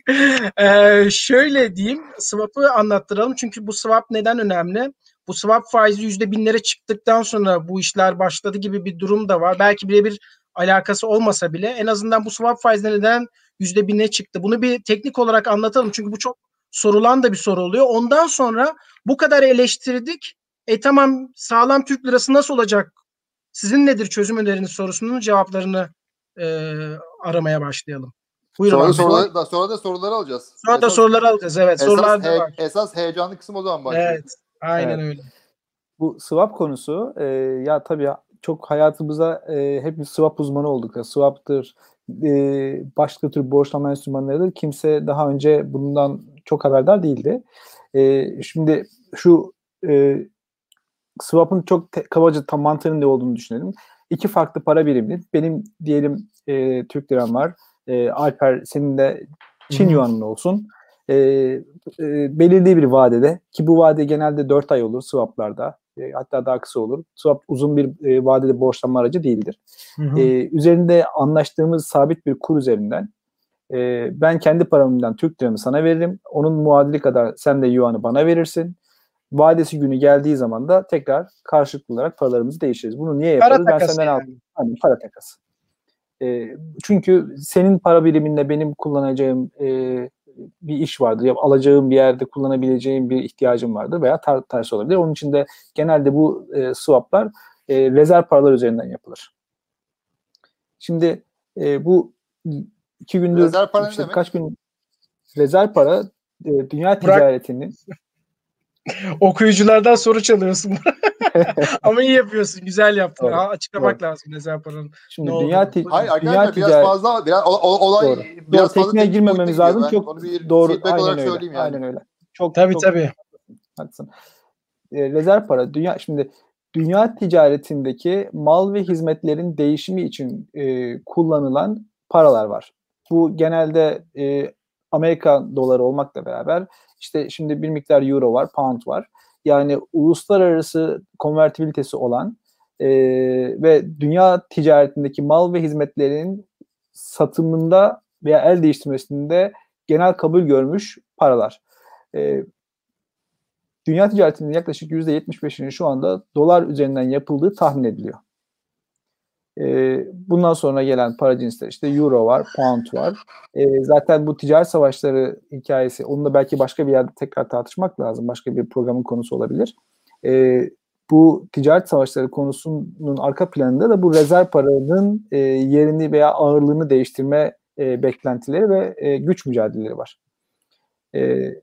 Ee, şöyle diyeyim, swap'ı anlattıralım. Çünkü bu swap neden önemli? bu swap faizi yüzde binlere çıktıktan sonra bu işler başladı gibi bir durum da var. Belki birebir alakası olmasa bile en azından bu swap faizi neden yüzde bine çıktı? Bunu bir teknik olarak anlatalım çünkü bu çok sorulan da bir soru oluyor. Ondan sonra bu kadar eleştirdik. E tamam sağlam Türk lirası nasıl olacak? Sizin nedir çözüm öneriniz sorusunun cevaplarını e, aramaya başlayalım. Buyurun sonra, soruları, da, sonra da soruları alacağız. Sonra esas, da soruları alacağız evet. Esas, sorular he, var. esas heyecanlı kısım o zaman başlıyor. Evet. Aynen evet. öyle. Bu swap konusu e, ya tabii çok hayatımıza e, hep swap uzmanı olduk. Ya, swap'tır, e, başka tür borçlama enstrümanlarıdır. Kimse daha önce bundan çok haberdar değildi. E, şimdi şu e, swap'ın çok te, kabaca tam mantığının ne olduğunu düşünelim. İki farklı para birimi. Benim diyelim e, Türk liram var. E, Alper senin de Çin yuanın olsun e, e, belirli bir vadede ki bu vade genelde 4 ay olur swaplarda e, hatta daha kısa olur. Swap uzun bir e, vadeli borçlanma aracı değildir. Hı hı. E, üzerinde anlaştığımız sabit bir kur üzerinden e, ben kendi paramdan Türk liramı sana veririm. Onun muadili kadar sen de yuanı bana verirsin. Vadesi günü geldiği zaman da tekrar karşılıklı olarak paralarımızı değiştiririz. Bunu niye yapıyoruz? Para ben senden yani. aldım. Hani para takası. E, çünkü senin para biriminle benim kullanacağım e, bir iş vardır. Ya alacağım bir yerde kullanabileceğim bir ihtiyacım vardır veya ter, tersi olabilir. Onun için de genelde bu e, swaplar e, rezerv paralar üzerinden yapılır. Şimdi e, bu iki gündür rezerv para işte kaç gün rezerv para e, dünya ticaretinin Okuyuculardan soru çalıyorsun. Ama iyi yapıyorsun. Güzel yaptın. Evet. açıklamak evet. lazım rezerv paranın. Şimdi ne dünya ti- Hayır biraz ticaret... fazla biraz olay doğru. biraz doğru, fazla girmememiz lazım. Çok doğru. Aynen öyle. Yani. Aynen öyle. Çok tabii çok, tabii. Haklısın. E, rezerv para dünya şimdi dünya ticaretindeki mal ve hizmetlerin değişimi için e, kullanılan paralar var. Bu genelde e, Amerika doları olmakla beraber işte şimdi bir miktar euro var, pound var. Yani uluslararası konvertibilitesi olan e, ve dünya ticaretindeki mal ve hizmetlerinin satımında veya el değiştirmesinde genel kabul görmüş paralar. E, dünya ticaretinin yaklaşık %75'inin şu anda dolar üzerinden yapıldığı tahmin ediliyor. E, bundan sonra gelen para cinsleri işte euro var, pound var. E, zaten bu ticaret savaşları hikayesi, onu da belki başka bir yerde tekrar tartışmak lazım. Başka bir programın konusu olabilir. E, bu ticaret savaşları konusunun arka planında da bu rezerv paranın e, yerini veya ağırlığını değiştirme e, beklentileri ve e, güç mücadeleleri var. E,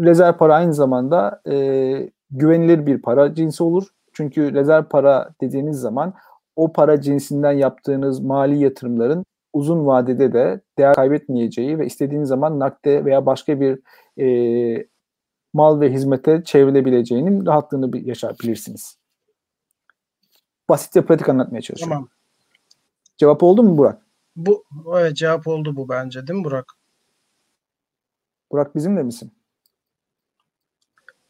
rezerv para aynı zamanda e, güvenilir bir para cinsi olur. Çünkü rezerv para dediğiniz zaman o para cinsinden yaptığınız mali yatırımların uzun vadede de değer kaybetmeyeceği ve istediğiniz zaman nakde veya başka bir e, mal ve hizmete çevrilebileceğinin rahatlığını yaşayabilirsiniz. Basit ve pratik anlatmaya çalışıyorum. Tamam. Cevap oldu mu Burak? Bu evet cevap oldu bu bence değil mi Burak? Burak bizimle misin?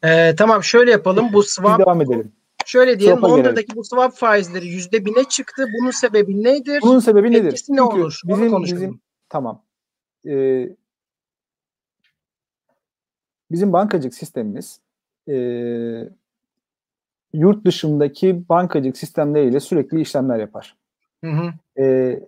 Ee, tamam şöyle yapalım. Bu swap Biz devam edelim. Şöyle diyelim Swap'a Londra'daki bu swap faizleri yüzde bine çıktı. Bunun sebebi nedir? Bunun sebebi nedir? Etkisi ne Çünkü olur? Bizim, bizim tamam. Ee, bizim bankacılık sistemimiz e, yurt dışındaki bankacılık sistemleriyle sürekli işlemler yapar. Hı hı. E,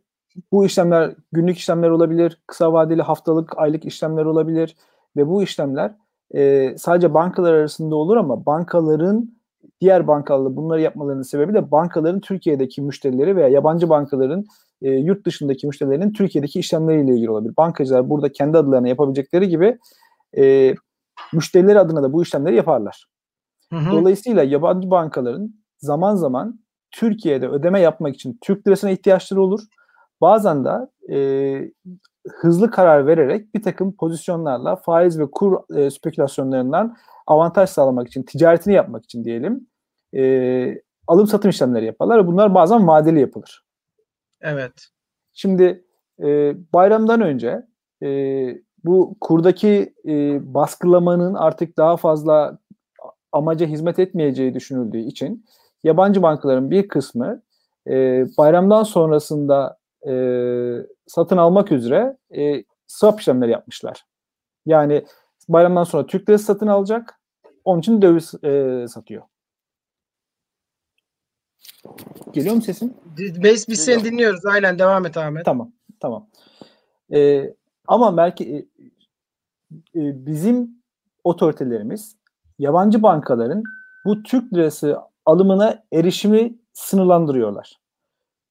bu işlemler günlük işlemler olabilir, kısa vadeli haftalık, aylık işlemler olabilir ve bu işlemler e, sadece bankalar arasında olur ama bankaların diğer bankalarla bunları yapmalarının sebebi de bankaların Türkiye'deki müşterileri veya yabancı bankaların e, yurt dışındaki müşterilerinin Türkiye'deki işlemleriyle ilgili olabilir. Bankacılar burada kendi adlarına yapabilecekleri gibi e, müşterileri adına da bu işlemleri yaparlar. Hı hı. Dolayısıyla yabancı bankaların zaman zaman Türkiye'de ödeme yapmak için Türk lirasına ihtiyaçları olur. Bazen de e, hızlı karar vererek bir takım pozisyonlarla faiz ve kur e, spekülasyonlarından avantaj sağlamak için, ticaretini yapmak için diyelim e, alım satım işlemleri yaparlar. Bunlar bazen vadeli yapılır. Evet. Şimdi e, bayramdan önce e, bu kurdaki e, baskılamanın artık daha fazla amaca hizmet etmeyeceği düşünüldüğü için yabancı bankaların bir kısmı e, bayramdan sonrasında e, satın almak üzere e, swap işlemleri yapmışlar. Yani bayramdan sonra Türk lirası satın alacak. Onun için döviz e, satıyor. Geliyor mu sesin? Biz, biz seni dinliyoruz. Aynen devam et Ahmet. Tamam. Tamam. Ee, ama belki e, e, bizim otoritelerimiz yabancı bankaların bu Türk lirası alımına erişimi sınırlandırıyorlar.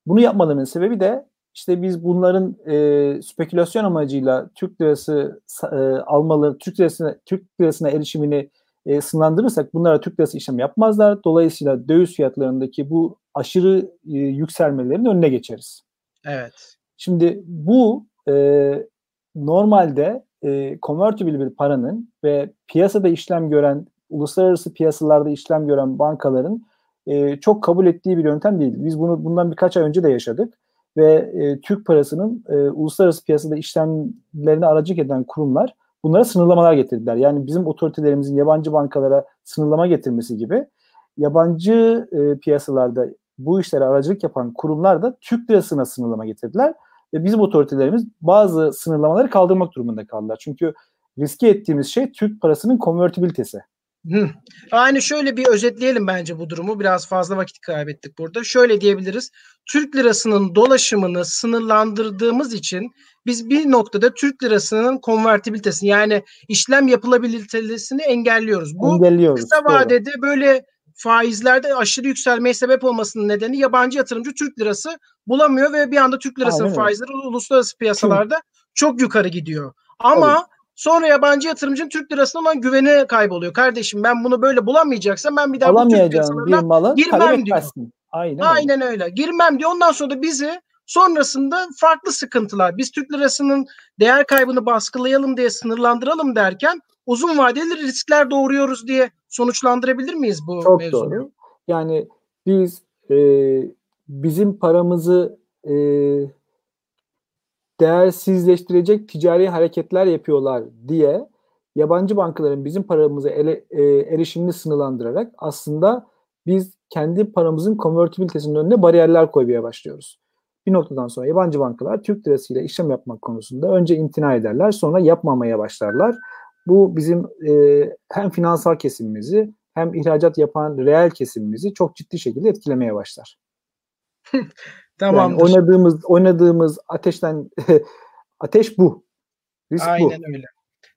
Bunu yapmalarının sebebi de işte biz bunların e, spekülasyon amacıyla Türk lirası e, almaları, Türk lirasına Türk lirasına erişimini e, sınırlandırırsak bunlara Türk lirası işlem yapmazlar. Dolayısıyla döviz fiyatlarındaki bu aşırı e, yükselmelerin önüne geçeriz. Evet. Şimdi bu e, normalde e, convertible bir paranın ve piyasada işlem gören, uluslararası piyasalarda işlem gören bankaların e, çok kabul ettiği bir yöntem değil. Biz bunu bundan birkaç ay önce de yaşadık ve e, Türk parasının e, uluslararası piyasada işlemlerini aracılık eden kurumlar bunlara sınırlamalar getirdiler. Yani bizim otoritelerimizin yabancı bankalara sınırlama getirmesi gibi yabancı e, piyasalarda bu işlere aracılık yapan kurumlar da Türk lirasına sınırlama getirdiler. Ve bizim otoritelerimiz bazı sınırlamaları kaldırmak durumunda kaldılar. Çünkü riske ettiğimiz şey Türk parasının konvertibilitesi. Hı. Aynı şöyle bir özetleyelim bence bu durumu. Biraz fazla vakit kaybettik burada. Şöyle diyebiliriz. Türk lirasının dolaşımını sınırlandırdığımız için biz bir noktada Türk lirasının konvertibilitesini yani işlem yapılabilitesini engelliyoruz. Bu engelliyoruz, kısa vadede doğru. böyle faizlerde aşırı yükselmeye sebep olmasının nedeni yabancı yatırımcı Türk lirası bulamıyor ve bir anda Türk lirasının Aynen faizleri uluslararası piyasalarda Çünkü. çok yukarı gidiyor. Ama evet. Sonra yabancı yatırımcının Türk lirasına olan güveni kayboluyor. Kardeşim ben bunu böyle bulamayacaksam ben bir daha bu Türk piyasalarına girmem diyor. Aynen, Aynen öyle. öyle. Girmem diyor. Ondan sonra da bizi sonrasında farklı sıkıntılar. Biz Türk lirasının değer kaybını baskılayalım diye sınırlandıralım derken uzun vadeli riskler doğuruyoruz diye sonuçlandırabilir miyiz bu Çok mevzuyu? doğru. Yani biz e, bizim paramızı e, değersizleştirecek ticari hareketler yapıyorlar diye yabancı bankaların bizim paramıza ele, e, erişimini sınırlandırarak aslında biz kendi paramızın konvertibilitesinin önüne bariyerler koymaya başlıyoruz. Bir noktadan sonra yabancı bankalar Türk lirasıyla işlem yapmak konusunda önce imtina ederler sonra yapmamaya başlarlar. Bu bizim e, hem finansal kesimimizi hem ihracat yapan reel kesimimizi çok ciddi şekilde etkilemeye başlar. tamam. Yani oynadığımız oynadığımız ateşten ateş bu. Risk Aynen bu. öyle.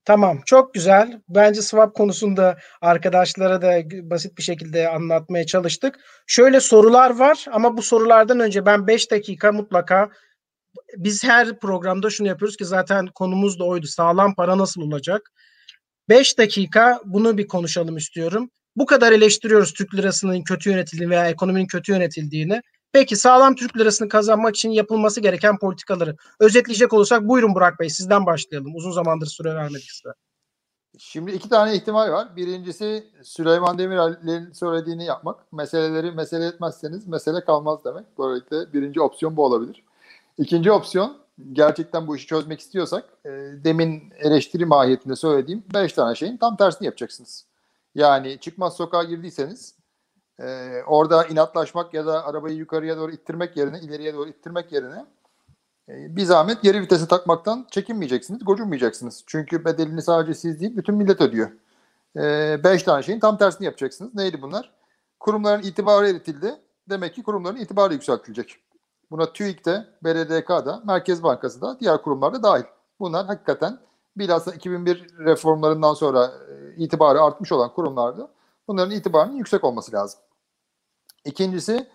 Tamam çok güzel. Bence swap konusunda arkadaşlara da basit bir şekilde anlatmaya çalıştık. Şöyle sorular var ama bu sorulardan önce ben 5 dakika mutlaka biz her programda şunu yapıyoruz ki zaten konumuz da oydu. Sağlam para nasıl olacak? 5 dakika bunu bir konuşalım istiyorum. Bu kadar eleştiriyoruz Türk lirasının kötü yönetildiğini veya ekonominin kötü yönetildiğini. Peki sağlam Türk lirasını kazanmak için yapılması gereken politikaları özetleyecek olursak buyurun Burak Bey sizden başlayalım. Uzun zamandır süre vermedik size. Şimdi iki tane ihtimal var. Birincisi Süleyman Demirel'in söylediğini yapmak. Meseleleri mesele etmezseniz mesele kalmaz demek. Böylelikle birinci opsiyon bu olabilir. İkinci opsiyon gerçekten bu işi çözmek istiyorsak e, demin eleştiri mahiyetinde söylediğim beş tane şeyin tam tersini yapacaksınız. Yani çıkmaz sokağa girdiyseniz ee, orada inatlaşmak ya da arabayı yukarıya doğru ittirmek yerine, ileriye doğru ittirmek yerine e, bir zahmet geri vitesi takmaktan çekinmeyeceksiniz, gocunmayacaksınız. Çünkü bedelini sadece siz değil, bütün millet ödüyor. E, beş tane şeyin tam tersini yapacaksınız. Neydi bunlar? Kurumların itibarı eritildi. Demek ki kurumların itibarı yükseltilecek. Buna TÜİK'te, BRDK'da, Merkez Bankası da, diğer kurumlar da dahil. Bunlar hakikaten bilhassa 2001 reformlarından sonra e, itibarı artmış olan kurumlarda bunların itibarının yüksek olması lazım. İkincisi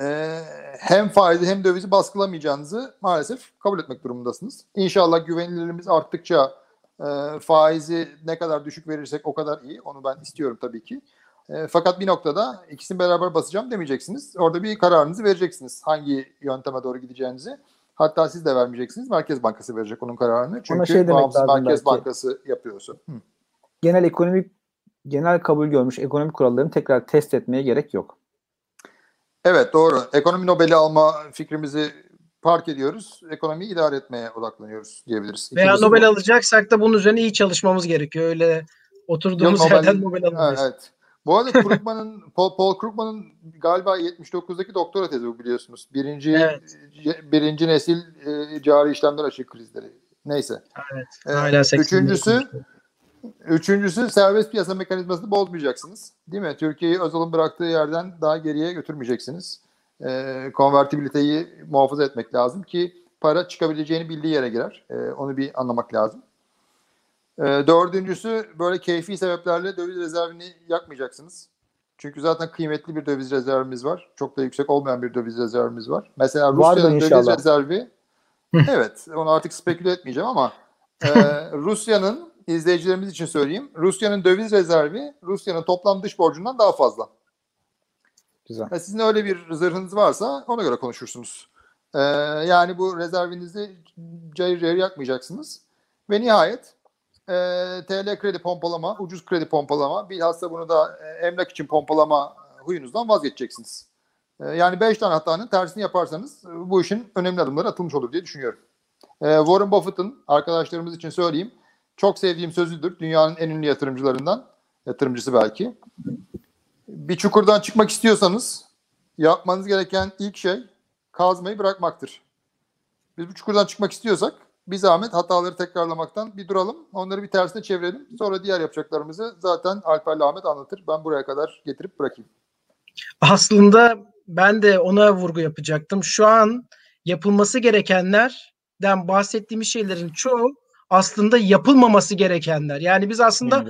e, hem faizi hem dövizi baskılamayacağınızı maalesef kabul etmek durumundasınız. İnşallah güvenilirliğimiz arttıkça e, faizi ne kadar düşük verirsek o kadar iyi. Onu ben istiyorum tabii ki. E, fakat bir noktada ikisini beraber basacağım demeyeceksiniz. Orada bir kararınızı vereceksiniz. Hangi yönteme doğru gideceğinizi. Hatta siz de vermeyeceksiniz. Merkez Bankası verecek onun kararını. Çünkü şey bağımsız Merkez belki. Bankası yapıyorsa. Hı. Genel ekonomik genel kabul görmüş ekonomik kurallarını tekrar test etmeye gerek yok. Evet doğru. Ekonomi Nobel'i alma fikrimizi park ediyoruz. Ekonomiyi idare etmeye odaklanıyoruz diyebiliriz. Veya Nobel bu. alacaksak da bunun üzerine iyi çalışmamız gerekiyor. Öyle oturduğumuz Yok, yerden Nobel alamayız. Evet. Bu arada Krugman'ın Paul, Paul Krugman'ın galiba 79'daki doktora tezi bu biliyorsunuz. Birinci evet. birinci nesil e, cari işlemler aşı krizleri. Neyse. Evet. Ee, Hala ee, üçüncüsü Üçüncüsü serbest piyasa mekanizmasını bozmayacaksınız. Değil mi? Türkiye'yi Özal'ın bıraktığı yerden daha geriye götürmeyeceksiniz. E, konvertibiliteyi muhafaza etmek lazım ki para çıkabileceğini bildiği yere girer. E, onu bir anlamak lazım. E, dördüncüsü böyle keyfi sebeplerle döviz rezervini yakmayacaksınız. Çünkü zaten kıymetli bir döviz rezervimiz var. Çok da yüksek olmayan bir döviz rezervimiz var. Mesela Rusya'nın döviz rezervi evet onu artık speküle etmeyeceğim ama e, Rusya'nın izleyicilerimiz için söyleyeyim. Rusya'nın döviz rezervi Rusya'nın toplam dış borcundan daha fazla. Güzel. Yani sizin öyle bir zırhınız varsa ona göre konuşursunuz. Ee, yani bu rezervinizi cayır cayır yakmayacaksınız. Ve nihayet e, TL kredi pompalama, ucuz kredi pompalama, bilhassa bunu da e, emlak için pompalama huyunuzdan vazgeçeceksiniz. E, yani 5 tane hatanın tersini yaparsanız e, bu işin önemli adımları atılmış olur diye düşünüyorum. E, Warren Buffett'ın arkadaşlarımız için söyleyeyim çok sevdiğim sözüdür. Dünyanın en ünlü yatırımcılarından. Yatırımcısı belki. Bir çukurdan çıkmak istiyorsanız yapmanız gereken ilk şey kazmayı bırakmaktır. Biz bu çukurdan çıkmak istiyorsak bir zahmet hataları tekrarlamaktan bir duralım. Onları bir tersine çevirelim. Sonra diğer yapacaklarımızı zaten Alper Ahmet anlatır. Ben buraya kadar getirip bırakayım. Aslında ben de ona vurgu yapacaktım. Şu an yapılması gerekenlerden bahsettiğimiz şeylerin çoğu aslında yapılmaması gerekenler. Yani biz aslında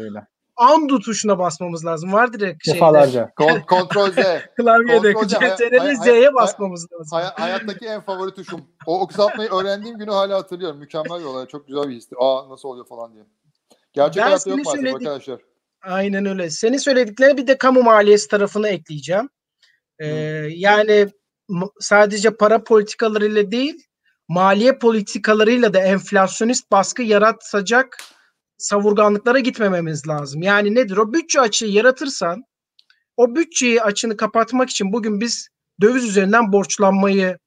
undo tuşuna basmamız lazım. Var direkt şeyde. Defalarca. Kon- kontrol Z. Klavyede CTRL Z'ye basmamız lazım. Hay- hayattaki en favori tuşum. O, o kısaltmayı öğrendiğim günü hala hatırlıyorum. Mükemmel bir olay. Çok güzel bir histi. Aa nasıl oluyor falan diye. Gerçek ben hayatta yok söyledik... arkadaşlar. Aynen öyle. Senin söylediklerine bir de kamu maliyesi tarafını ekleyeceğim. Ee, yani sadece para politikalarıyla değil maliye politikalarıyla da enflasyonist baskı yaratacak savurganlıklara gitmememiz lazım. Yani nedir o? Bütçe açığı yaratırsan o bütçeyi açını kapatmak için bugün biz döviz üzerinden borçlanmayı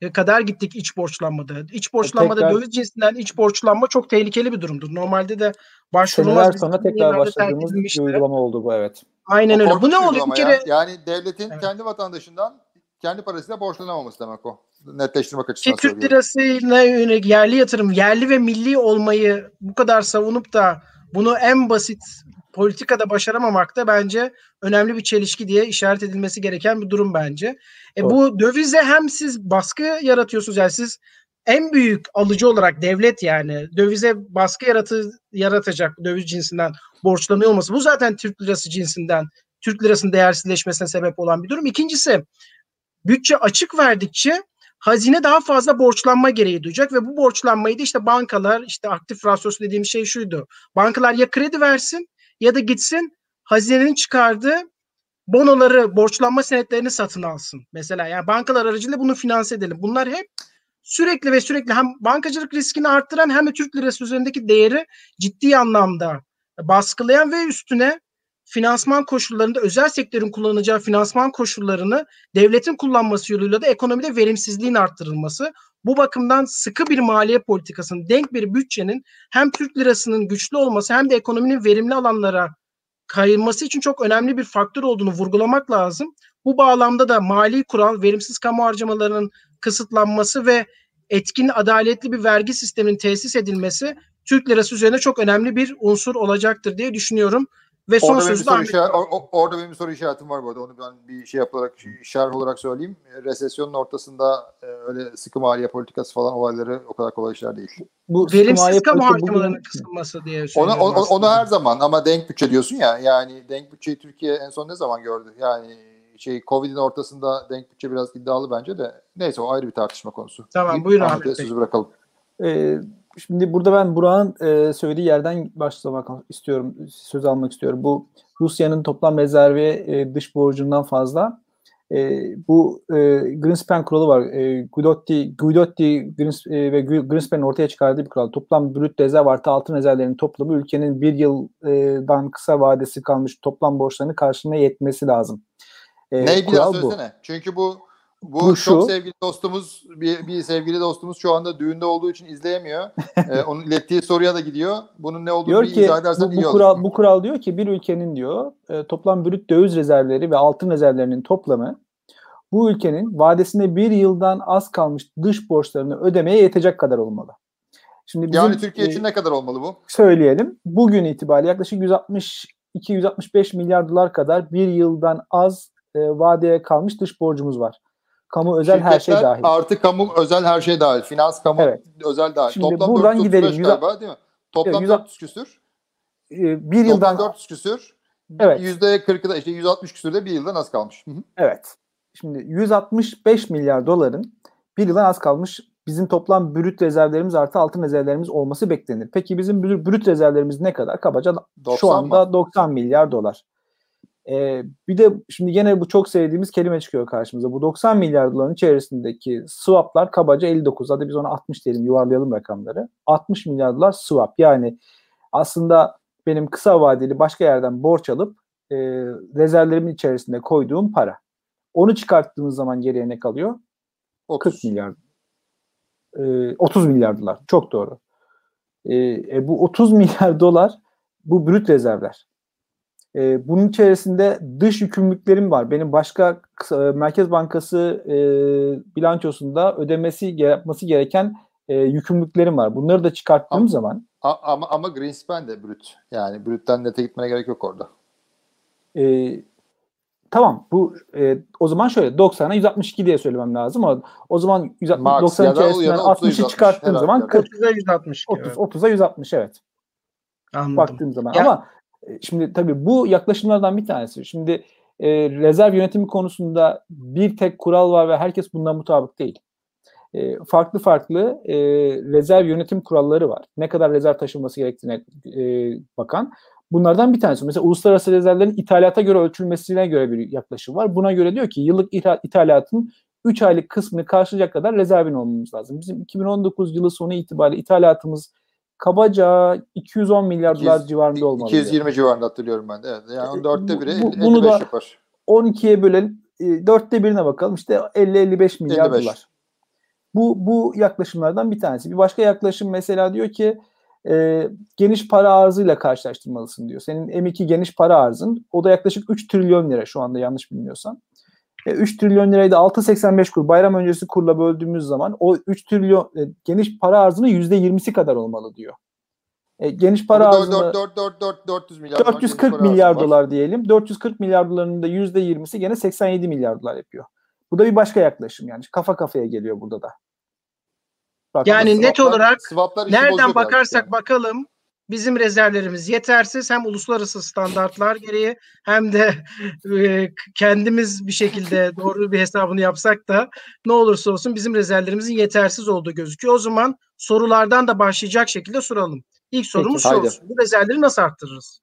e, kadar gittik iç borçlanmada. İç borçlanmada tekrar, döviz cinsinden iç borçlanma çok tehlikeli bir durumdur. Normalde de başvurulmaz. Sonra tekrar başladığımız bir uygulama oldu bu evet. Aynen O öyle. Bu ne oluyor? Bir kere ya. Yani devletin Evet. kendi vatandaşından kendi parasıyla borçlanamaması demek o. Netleştirmek açısından Türk söylüyorum. lirasıyla yönelik yerli yatırım, yerli ve milli olmayı bu kadar savunup da bunu en basit politikada başaramamak da bence önemli bir çelişki diye işaret edilmesi gereken bir durum bence. E Doğru. bu dövize hem siz baskı yaratıyorsunuz yani siz en büyük alıcı olarak devlet yani dövize baskı yaratı, yaratacak döviz cinsinden borçlanıyor olması bu zaten Türk lirası cinsinden Türk lirasının değersizleşmesine sebep olan bir durum. İkincisi bütçe açık verdikçe hazine daha fazla borçlanma gereği duyacak ve bu borçlanmayı da işte bankalar işte aktif rasyosu dediğim şey şuydu. Bankalar ya kredi versin ya da gitsin hazinenin çıkardığı bonoları, borçlanma senetlerini satın alsın. Mesela yani bankalar aracılığıyla bunu finanse edelim. Bunlar hep sürekli ve sürekli hem bankacılık riskini arttıran hem de Türk lirası üzerindeki değeri ciddi anlamda baskılayan ve üstüne finansman koşullarında özel sektörün kullanacağı finansman koşullarını devletin kullanması yoluyla da ekonomide verimsizliğin arttırılması. Bu bakımdan sıkı bir maliye politikasının, denk bir bütçenin hem Türk lirasının güçlü olması hem de ekonominin verimli alanlara kayılması için çok önemli bir faktör olduğunu vurgulamak lazım. Bu bağlamda da mali kural, verimsiz kamu harcamalarının kısıtlanması ve etkin, adaletli bir vergi sisteminin tesis edilmesi Türk lirası üzerine çok önemli bir unsur olacaktır diye düşünüyorum. Ve son Orada benim, bir sözü or- or- orada benim bir soru işaretim var bu arada. Onu ben bir şey yaparak, şerh olarak söyleyeyim. E, Resesyonun ortasında e, öyle sıkı maliye politikası falan olayları o kadar kolay işler değil. Bu verimsiz maliye kamu harcamalarının kısılması diye Ona, söylüyorum o- o- aslında. onu her zaman ama denk bütçe diyorsun ya. Yani denk bütçeyi Türkiye en son ne zaman gördü? Yani şey Covid'in ortasında denk bütçe biraz iddialı bence de. Neyse o ayrı bir tartışma konusu. Tamam, buyurun Ahmet Bey. sözü bırakalım. Ee, şimdi burada ben Burak'ın e, söylediği yerden başlamak istiyorum, söz almak istiyorum. Bu Rusya'nın toplam rezervi e, dış borcundan fazla. E, bu e, Greenspan kuralı var. E, Guidotti, Guidotti Greens, e, ve Greenspan'ın ortaya çıkardığı bir kural. Toplam brüt rezerv artı altın rezervlerinin toplamı ülkenin bir yıldan kısa vadesi kalmış toplam borçlarını karşılamaya yetmesi lazım. E, Neyi bir daha kural bu. söylesene. Çünkü bu bu, Bu çok şu. sevgili dostumuz bir, bir sevgili dostumuz şu anda düğünde olduğu için izleyemiyor. ee, onun ilettiği soruya da gidiyor. Bunun ne olduğunu Diyor bir ki izah edersen bu, iyi bu olur. kural bu kural diyor ki bir ülkenin diyor e, toplam brüt döviz rezervleri ve altın rezervlerinin toplamı bu ülkenin vadesinde bir yıldan az kalmış dış borçlarını ödemeye yetecek kadar olmalı. Şimdi bizim, yani Türkiye e, için ne kadar olmalı bu? söyleyelim. Bugün itibariyle yaklaşık 162-165 milyar dolar kadar bir yıldan az e, vadeye kalmış dış borcumuz var. Kamu özel her şey dahil. Artı kamu özel her şey dahil. Finans kamu Evet. özel dahil. Şimdi Toplam buradan 435 gidelim. Yüz- galiba değil mi? Toplam Evet, yüz- 400 küsür. E, bir yıldan 400 küsür. Evet. %40'ı da işte 160 küsür de bir yıldan az kalmış. Hı hı. Evet. Şimdi 165 milyar doların bir yıldan az kalmış bizim toplam brüt rezervlerimiz artı altın rezervlerimiz olması beklenir. Peki bizim brü- brüt rezervlerimiz ne kadar? Kabaca 90 şu anda 90 milyar dolar. Ee, bir de şimdi gene bu çok sevdiğimiz kelime çıkıyor karşımıza. Bu 90 milyar doların içerisindeki swaplar kabaca 59. Hadi biz ona 60 diyelim yuvarlayalım rakamları. 60 milyar dolar swap. Yani aslında benim kısa vadeli başka yerden borç alıp e, rezervlerimin içerisinde koyduğum para. Onu çıkarttığımız zaman geriye ne kalıyor? 40 30. milyar. Ee, 30 milyar dolar. Çok doğru. Ee, e, bu 30 milyar dolar bu brüt rezervler. Ee, bunun içerisinde dış yükümlülüklerim var. Benim başka e, Merkez Bankası e, bilançosunda ödemesi yapması gereken e, yükümlülüklerim var. Bunları da çıkarttığım Ama- zaman A- ama ama Greenspan de brüt. Yani brütten nete gitmene gerek yok orada. e, tamam bu e, o zaman şöyle 90'a 162 diye söylemem lazım ama o zaman 160, Max 90 ya da- ya da içerisinden 30'a 60'ı 160 çıkarttığım zaman 40 30'a 160. 30 evet. 30'a 160 evet. Anladım. baktığım zaman. Ya- Ama e, şimdi tabii bu yaklaşımlardan bir tanesi. Şimdi e, rezerv yönetimi konusunda bir tek kural var ve herkes bundan mutabık değil. E, farklı farklı e, rezerv yönetim kuralları var. Ne kadar rezerv taşınması gerektiğine e, bakan. Bunlardan bir tanesi. Mesela uluslararası rezervlerin ithalata göre ölçülmesine göre bir yaklaşım var. Buna göre diyor ki yıllık ithal- ithalatın 3 aylık kısmını karşılayacak kadar rezervin olmamız lazım. Bizim 2019 yılı sonu itibariyle ithalatımız kabaca 210 milyar dolar 200 civarında olmalı. 220 civarında hatırlıyorum ben de. Evet. Yani onun dörtte biri bu- 50, bunu 55 da- yapar. 12'ye bölelim. E, dörtte birine bakalım. İşte 50-55 milyar 55. dolar. Bu, bu yaklaşımlardan bir tanesi. Bir başka yaklaşım mesela diyor ki e, geniş para arzıyla karşılaştırmalısın diyor. Senin M2 geniş para arzın o da yaklaşık 3 trilyon lira şu anda yanlış bilmiyorsam. E, 3 trilyon lirayı da 6.85 kur bayram öncesi kurla böldüğümüz zaman o 3 trilyon e, geniş para arzının %20'si kadar olmalı diyor. E, geniş para arzını 4, 4, 4, 400 milyar 440 milyar dolar diyelim. 440 milyar dolarının da %20'si gene 87 milyar dolar yapıyor. Bu da bir başka yaklaşım yani. Kafa kafaya geliyor burada da. Bak, yani swaplar, net olarak swaplar nereden bakarsak yani. bakalım bizim rezervlerimiz yetersiz hem uluslararası standartlar gereği hem de e, kendimiz bir şekilde doğru bir hesabını yapsak da ne olursa olsun bizim rezervlerimizin yetersiz olduğu gözüküyor. O zaman sorulardan da başlayacak şekilde soralım. İlk sorumuz Peki, şu olsun. Bu rezervleri nasıl arttırırız?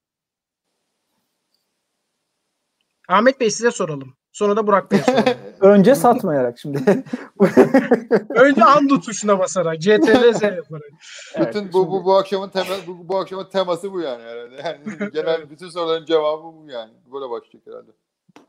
Ahmet Bey size soralım. Sonra da Burak Bey'e soralım. Önce satmayarak şimdi. Önce andu tuşuna basarak, CTRL Z yaparak. Evet, bütün bu, bu bu akşamın tema bu, bu akşamın teması bu yani herhalde. Yani genel bütün soruların cevabı bu yani. Böyle başlayacak herhalde.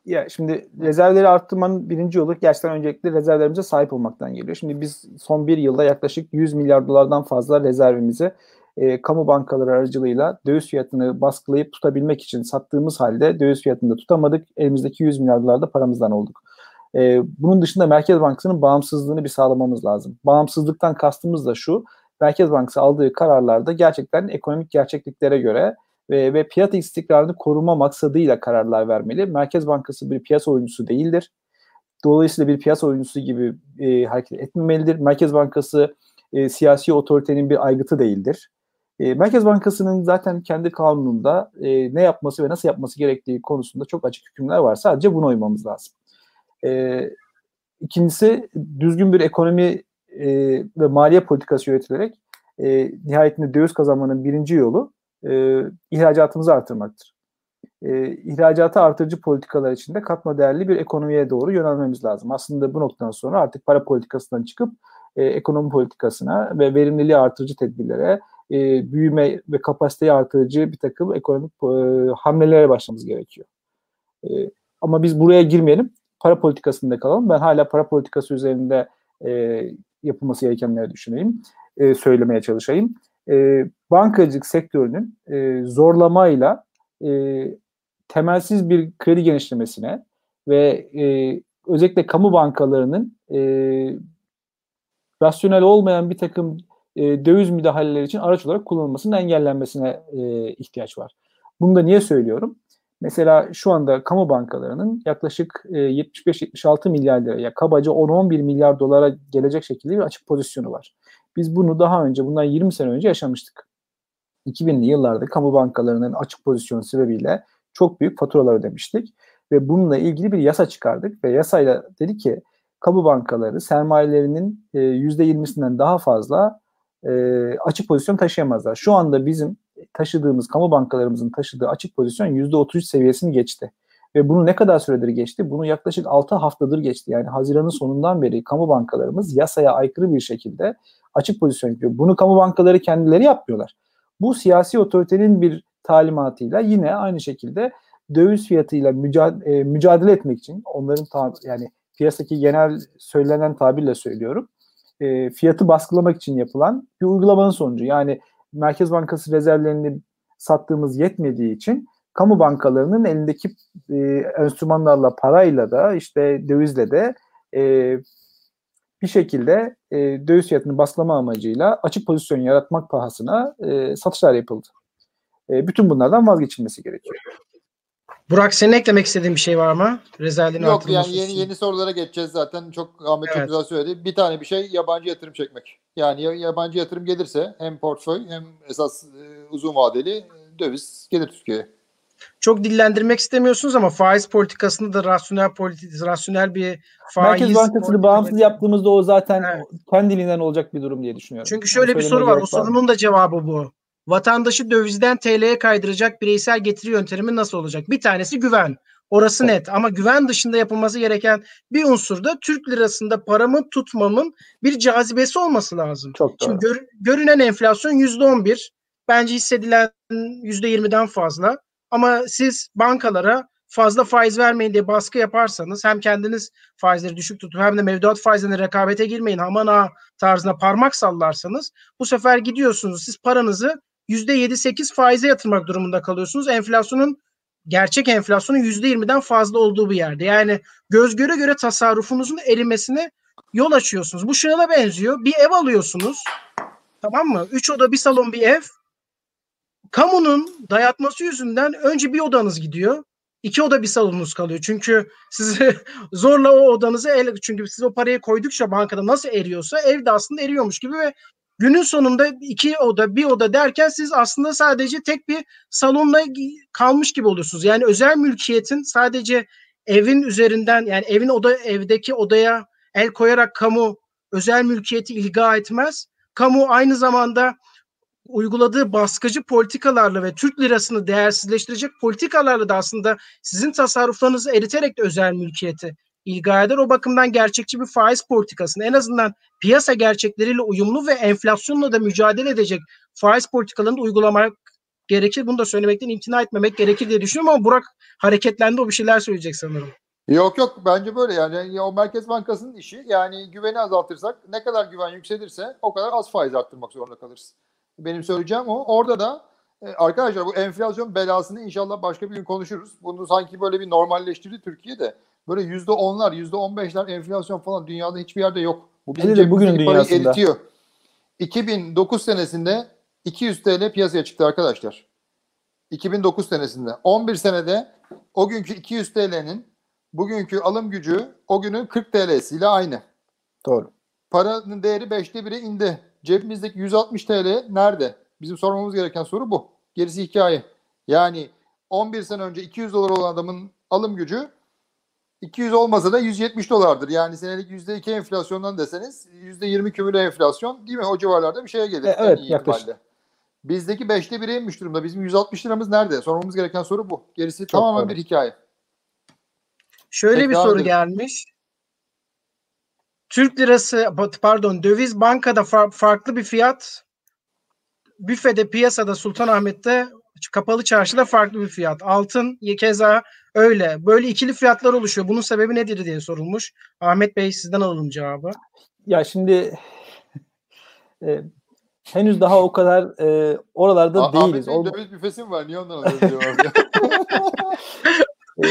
Ya şimdi rezervleri arttırmanın birinci yolu gerçekten öncelikle rezervlerimize sahip olmaktan geliyor. Şimdi biz son bir yılda yaklaşık 100 milyar dolardan fazla rezervimizi e, kamu bankaları aracılığıyla döviz fiyatını baskılayıp tutabilmek için sattığımız halde döviz fiyatını da tutamadık. Elimizdeki 100 milyar dolar da paramızdan olduk. E, bunun dışında Merkez Bankası'nın bağımsızlığını bir sağlamamız lazım. Bağımsızlıktan kastımız da şu. Merkez Bankası aldığı kararlarda gerçekten ekonomik gerçekliklere göre ve, ve piyasa istikrarını koruma maksadıyla kararlar vermeli. Merkez Bankası bir piyasa oyuncusu değildir. Dolayısıyla bir piyasa oyuncusu gibi e, hareket etmemelidir. Merkez Bankası e, siyasi otoritenin bir aygıtı değildir. E, Merkez Bankası'nın zaten kendi kanununda e, ne yapması ve nasıl yapması gerektiği konusunda çok açık hükümler var. Sadece buna uymamız lazım. E, ikincisi düzgün bir ekonomi e, ve maliye politikası yönetilerek e, nihayetinde döviz kazanmanın birinci yolu e, ihracatımızı artırmaktır. E, ihracatı artırıcı politikalar içinde katma değerli bir ekonomiye doğru yönelmemiz lazım. Aslında bu noktadan sonra artık para politikasından çıkıp e, ekonomi politikasına ve verimliliği artırıcı tedbirlere e, büyüme ve kapasiteyi artırıcı bir takım ekonomik e, hamlelere başlamamız gerekiyor. E, ama biz buraya girmeyelim. Para politikasında kalalım. Ben hala para politikası üzerinde e, yapılması gerekenleri düşüneyim. E, söylemeye çalışayım. E, bankacılık sektörünün e, zorlamayla e, temelsiz bir kredi genişlemesine ve e, özellikle kamu bankalarının e, rasyonel olmayan bir takım e, döviz müdahaleleri için araç olarak kullanılmasının engellenmesine e, ihtiyaç var. Bunu da niye söylüyorum? Mesela şu anda kamu bankalarının yaklaşık e, 75-76 milyar liraya kabaca 10-11 milyar dolara gelecek şekilde bir açık pozisyonu var. Biz bunu daha önce, bundan 20 sene önce yaşamıştık. 2000'li yıllarda kamu bankalarının açık pozisyonu sebebiyle çok büyük faturalar ödemiştik. Ve bununla ilgili bir yasa çıkardık ve yasayla dedi ki kamu bankaları sermayelerinin e, %20'sinden daha fazla e, açık pozisyon taşıyamazlar. Şu anda bizim taşıdığımız, kamu bankalarımızın taşıdığı açık pozisyon %33 seviyesini geçti. Ve bunu ne kadar süredir geçti? Bunu yaklaşık 6 haftadır geçti. Yani Haziran'ın sonundan beri kamu bankalarımız yasaya aykırı bir şekilde açık pozisyon yapıyor. Bunu kamu bankaları kendileri yapmıyorlar. Bu siyasi otoritenin bir talimatıyla yine aynı şekilde döviz fiyatıyla mücadele, mücadele etmek için onların tab- yani piyasadaki genel söylenen tabirle söylüyorum e, fiyatı baskılamak için yapılan bir uygulamanın sonucu. Yani Merkez Bankası rezervlerini sattığımız yetmediği için kamu bankalarının elindeki e, enstrümanlarla parayla da işte dövizle de e, bir şekilde e, döviz fiyatını baskılama amacıyla açık pozisyon yaratmak pahasına e, satışlar yapıldı. E, bütün bunlardan vazgeçilmesi gerekiyor. Burak senin eklemek istediğin bir şey var mı? Rezervlerin Yok yani yeni yeni sorulara geçeceğiz zaten. Çok Ahmet evet. çok güzel söyledi. Bir tane bir şey yabancı yatırım çekmek. Yani yabancı yatırım gelirse hem portföy hem esas e, uzun vadeli e, döviz gelir Türkiye'ye. Çok dillendirmek istemiyorsunuz ama faiz politikasında da rasyonel politik rasyonel bir faiz Merkez Bankası'nı bağımsız yaptığımızda o zaten evet. kendiliğinden olacak bir durum diye düşünüyorum. Çünkü şöyle yani bir soru var. O sorunun da cevabı bu. Vatandaşı dövizden TL'ye kaydıracak bireysel getiri yöntemi nasıl olacak? Bir tanesi güven. Orası net ama güven dışında yapılması gereken bir unsur da Türk lirasında paramı tutmamın bir cazibesi olması lazım. Çok doğru. Şimdi gör, görünen enflasyon yüzde on bir. Bence hissedilen yüzde yirmiden fazla. Ama siz bankalara fazla faiz vermeyin diye baskı yaparsanız hem kendiniz faizleri düşük tutup hem de mevduat faizlerine rekabete girmeyin aman ha tarzına parmak sallarsanız bu sefer gidiyorsunuz siz paranızı %7-8 faize yatırmak durumunda kalıyorsunuz. Enflasyonun gerçek enflasyonun %20'den fazla olduğu bir yerde. Yani göz göre göre tasarrufunuzun erimesine yol açıyorsunuz. Bu şuna benziyor. Bir ev alıyorsunuz. Tamam mı? Üç oda bir salon bir ev. Kamunun dayatması yüzünden önce bir odanız gidiyor. iki oda bir salonunuz kalıyor. Çünkü sizi zorla o odanızı el çünkü siz o parayı koydukça bankada nasıl eriyorsa evde aslında eriyormuş gibi ve günün sonunda iki oda bir oda derken siz aslında sadece tek bir salonla kalmış gibi oluyorsunuz. Yani özel mülkiyetin sadece evin üzerinden yani evin oda evdeki odaya el koyarak kamu özel mülkiyeti ilga etmez. Kamu aynı zamanda uyguladığı baskıcı politikalarla ve Türk lirasını değersizleştirecek politikalarla da aslında sizin tasarruflarınızı eriterek de özel mülkiyeti ilga eder. O bakımdan gerçekçi bir faiz politikasını en azından piyasa gerçekleriyle uyumlu ve enflasyonla da mücadele edecek faiz politikalarını uygulamak gerekir. Bunu da söylemekten imtina etmemek gerekir diye düşünüyorum ama Burak hareketlendi o bir şeyler söyleyecek sanırım. Yok yok bence böyle yani o Merkez Bankası'nın işi yani güveni azaltırsak ne kadar güven yükselirse o kadar az faiz arttırmak zorunda kalırız. Benim söyleyeceğim o. Orada da e, arkadaşlar bu enflasyon belasını inşallah başka bir gün konuşuruz. Bunu sanki böyle bir normalleştirdi Türkiye'de. Böyle yüzde onlar, yüzde on beşler enflasyon falan dünyada hiçbir yerde yok. Bu bizim de bugünün dünyasında. Eritiyor. 2009 senesinde 200 TL piyasaya çıktı arkadaşlar. 2009 senesinde. 11 senede o günkü 200 TL'nin bugünkü alım gücü o günün 40 TL'siyle aynı. Doğru. Paranın değeri 5'te 1'e indi. Cebimizdeki 160 TL nerede? Bizim sormamız gereken soru bu. Gerisi hikaye. Yani 11 sene önce 200 dolar olan adamın alım gücü 200 olmasa da 170 dolardır. Yani senelik %2 enflasyondan deseniz %20 kümüle enflasyon değil mi? O civarlarda bir şeye gelir. E, evet yaklaşık. Bizdeki 5'te 1'e inmiş durumda. Bizim 160 liramız nerede? Sormamız gereken soru bu. Gerisi Çok tamamen doğru. bir hikaye. Şöyle Tekrar bir soru edelim. gelmiş. Türk lirası pardon döviz bankada farklı bir fiyat büfede piyasada Sultanahmet'te kapalı çarşıda farklı bir fiyat. Altın keza öyle. Böyle ikili fiyatlar oluşuyor. Bunun sebebi nedir diye sorulmuş. Ahmet Bey sizden alalım cevabı. Ya şimdi e, henüz daha o kadar e, oralarda A- değiliz. Ahmet Bey'in döviz büfesi mi var? Niye ondan alıyoruz e,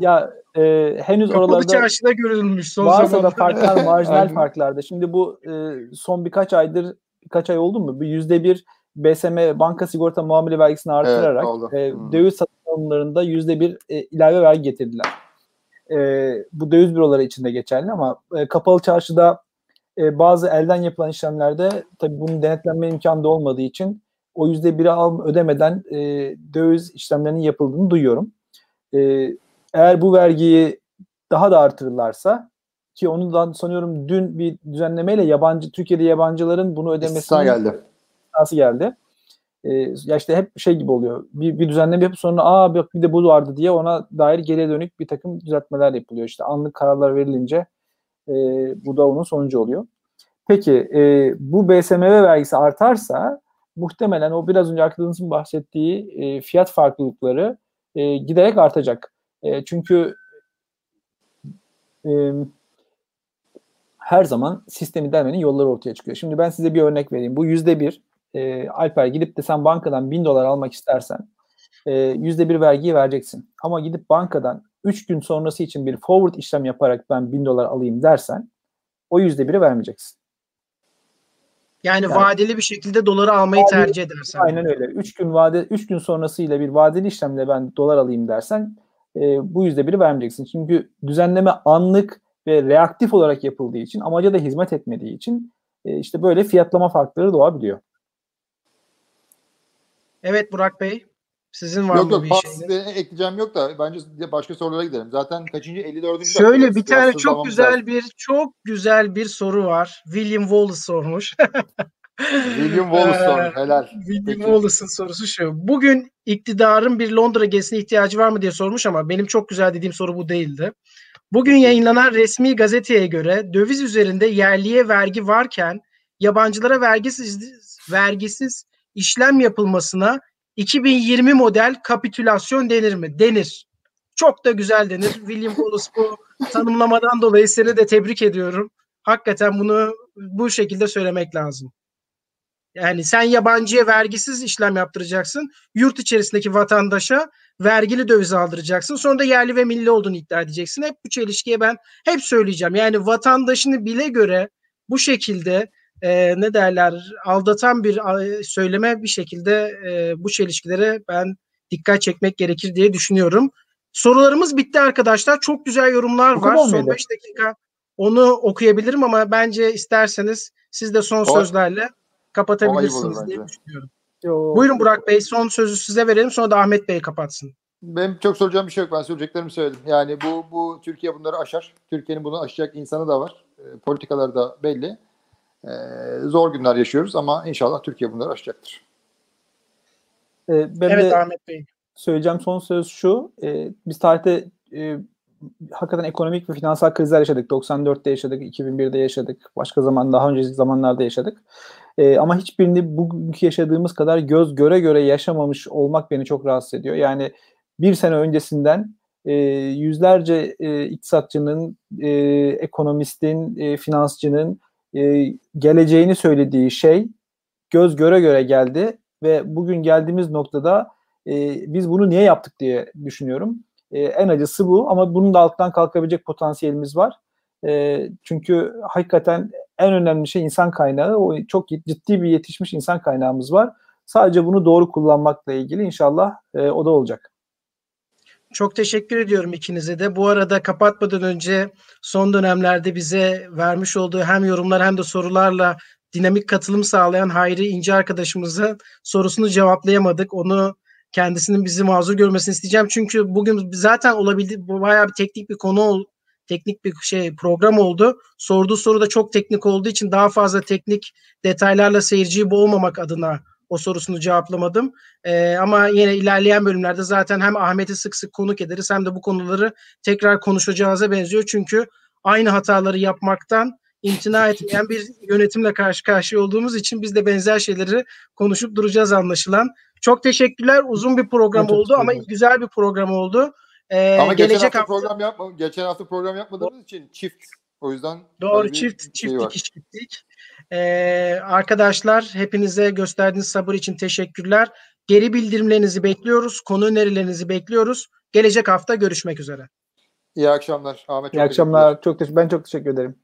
ya e, henüz Kapalı oralarda çarşıda görülmüş son varsa zamanlarda. da farklar marjinal farklarda. Şimdi bu e, son birkaç aydır birkaç ay oldu mu? Bir yüzde bir BSM banka sigorta muamele vergisini artırarak evet, e, döviz satın alımlarında yüzde bir e, ilave vergi getirdiler. E, bu döviz büroları için de geçerli ama e, kapalı çarşıda e, bazı elden yapılan işlemlerde tabii bunun denetlenme imkanı da olmadığı için o yüzde biri al ödemeden e, döviz işlemlerinin yapıldığını duyuyorum. E, eğer bu vergiyi daha da artırırlarsa ki ondan sanıyorum dün bir düzenlemeyle yabancı Türkiye'de yabancıların bunu ödemesi geldi. Nasıl geldi? Ee, ya işte hep şey gibi oluyor. Bir, bir düzenleme yapıp sonra aa bak bir de bu vardı diye ona dair geriye dönük bir takım düzeltmeler yapılıyor. İşte anlık kararlar verilince e, bu da onun sonucu oluyor. Peki e, bu BSMV vergisi artarsa muhtemelen o biraz önce arkadaşımızın bahsettiği e, fiyat farklılıkları e, giderek artacak. E, çünkü e, her zaman sistemi delmenin yolları ortaya çıkıyor. Şimdi ben size bir örnek vereyim. Bu yüzde bir e, Alper gidip de sen bankadan bin dolar almak istersen e, yüzde bir vergiyi vereceksin. Ama gidip bankadan 3 gün sonrası için bir forward işlem yaparak ben bin dolar alayım dersen o yüzde biri vermeyeceksin. Yani, yani vadeli bir şekilde doları almayı vadeli, tercih edersen. Aynen öyle. 3 gün vade 3 gün sonrasıyla bir vadeli işlemle ben dolar alayım dersen e, bu yüzde biri vermeyeceksin. Çünkü düzenleme anlık ve reaktif olarak yapıldığı için amaca da hizmet etmediği için e, işte böyle fiyatlama farkları doğabiliyor. Evet Burak Bey. Sizin var yok, mı yok, bir şey? ekleyeceğim yok da bence başka sorulara gidelim. Zaten kaçıncı 54. Şöyle bir tane çok güzel bir çok güzel bir soru var. William Wallace sormuş. William Wallace ee, sormuş. Helal. William Peki. Wallace'ın sorusu şu. Bugün iktidarın bir Londra gezisine ihtiyacı var mı diye sormuş ama benim çok güzel dediğim soru bu değildi. Bugün yayınlanan resmi gazeteye göre döviz üzerinde yerliye vergi varken yabancılara vergisiz vergisiz işlem yapılmasına 2020 model kapitülasyon denir mi? Denir. çok da güzel denir. William Wallace bu tanımlamadan dolayı seni de tebrik ediyorum. Hakikaten bunu bu şekilde söylemek lazım. Yani sen yabancıya vergisiz işlem yaptıracaksın. Yurt içerisindeki vatandaşa vergili döviz aldıracaksın. Sonra da yerli ve milli olduğunu iddia edeceksin. Hep bu çelişkiye ben hep söyleyeceğim. Yani vatandaşını bile göre bu şekilde e, ne derler aldatan bir söyleme bir şekilde e, bu çelişkilere ben dikkat çekmek gerekir diye düşünüyorum. Sorularımız bitti arkadaşlar. Çok güzel yorumlar var. Son 5 dakika onu okuyabilirim ama bence isterseniz siz de son o, sözlerle kapatabilirsiniz diye düşünüyorum. Yo. Buyurun Burak Bey son sözü size verelim sonra da Ahmet Bey kapatsın. Benim çok soracağım bir şey yok. Ben söyleyeceklerimi söyledim. Yani bu bu Türkiye bunları aşar. Türkiye'nin bunu aşacak insanı da var. E, politikaları da belli. E, zor günler yaşıyoruz ama inşallah Türkiye bunları aşacaktır. E, ben evet de Ahmet Bey. Söyleyeceğim son söz şu. E, biz tarihte e, hakikaten ekonomik ve finansal krizler yaşadık. 94'te yaşadık, 2001'de yaşadık. Başka zaman daha önceki zamanlarda yaşadık. E, ama hiçbirini bugünkü yaşadığımız kadar göz göre göre yaşamamış olmak beni çok rahatsız ediyor. Yani bir sene öncesinden e, yüzlerce e, iktisatçının, e, ekonomistin, e, finansçının e, geleceğini söylediği şey göz göre göre geldi ve bugün geldiğimiz noktada e, biz bunu niye yaptık diye düşünüyorum. E, en acısı bu ama bunun da alttan kalkabilecek potansiyelimiz var. E, çünkü hakikaten en önemli şey insan kaynağı. O çok ciddi bir yetişmiş insan kaynağımız var. Sadece bunu doğru kullanmakla ilgili inşallah e, o da olacak. Çok teşekkür ediyorum ikinize de. Bu arada kapatmadan önce son dönemlerde bize vermiş olduğu hem yorumlar hem de sorularla dinamik katılım sağlayan Hayri İnce arkadaşımızın sorusunu cevaplayamadık. Onu kendisinin bizi mazur görmesini isteyeceğim. Çünkü bugün zaten olabildi bayağı bir teknik bir konu teknik bir şey program oldu. Sorduğu soru da çok teknik olduğu için daha fazla teknik detaylarla seyirciyi boğmamak adına o sorusunu cevaplamadım. Ee, ama yine ilerleyen bölümlerde zaten hem Ahmet'i sık sık konuk ederiz hem de bu konuları tekrar konuşacağıza benziyor. Çünkü aynı hataları yapmaktan imtina etmeyen bir yönetimle karşı karşıya olduğumuz için biz de benzer şeyleri konuşup duracağız anlaşılan. Çok teşekkürler. Uzun bir program çok oldu ama güzel bir program oldu. Ee, ama gelecek geçen hafta, hafta program yapma, geçen hafta program yapmadığımız için çift. O yüzden doğru çift çift şey dikiş gittik. Ee, arkadaşlar hepinize gösterdiğiniz sabır için teşekkürler. Geri bildirimlerinizi bekliyoruz. Konu önerilerinizi bekliyoruz. Gelecek hafta görüşmek üzere. İyi akşamlar. Ahmet İyi akşamlar. Çok teşekkür, ben çok teşekkür ederim.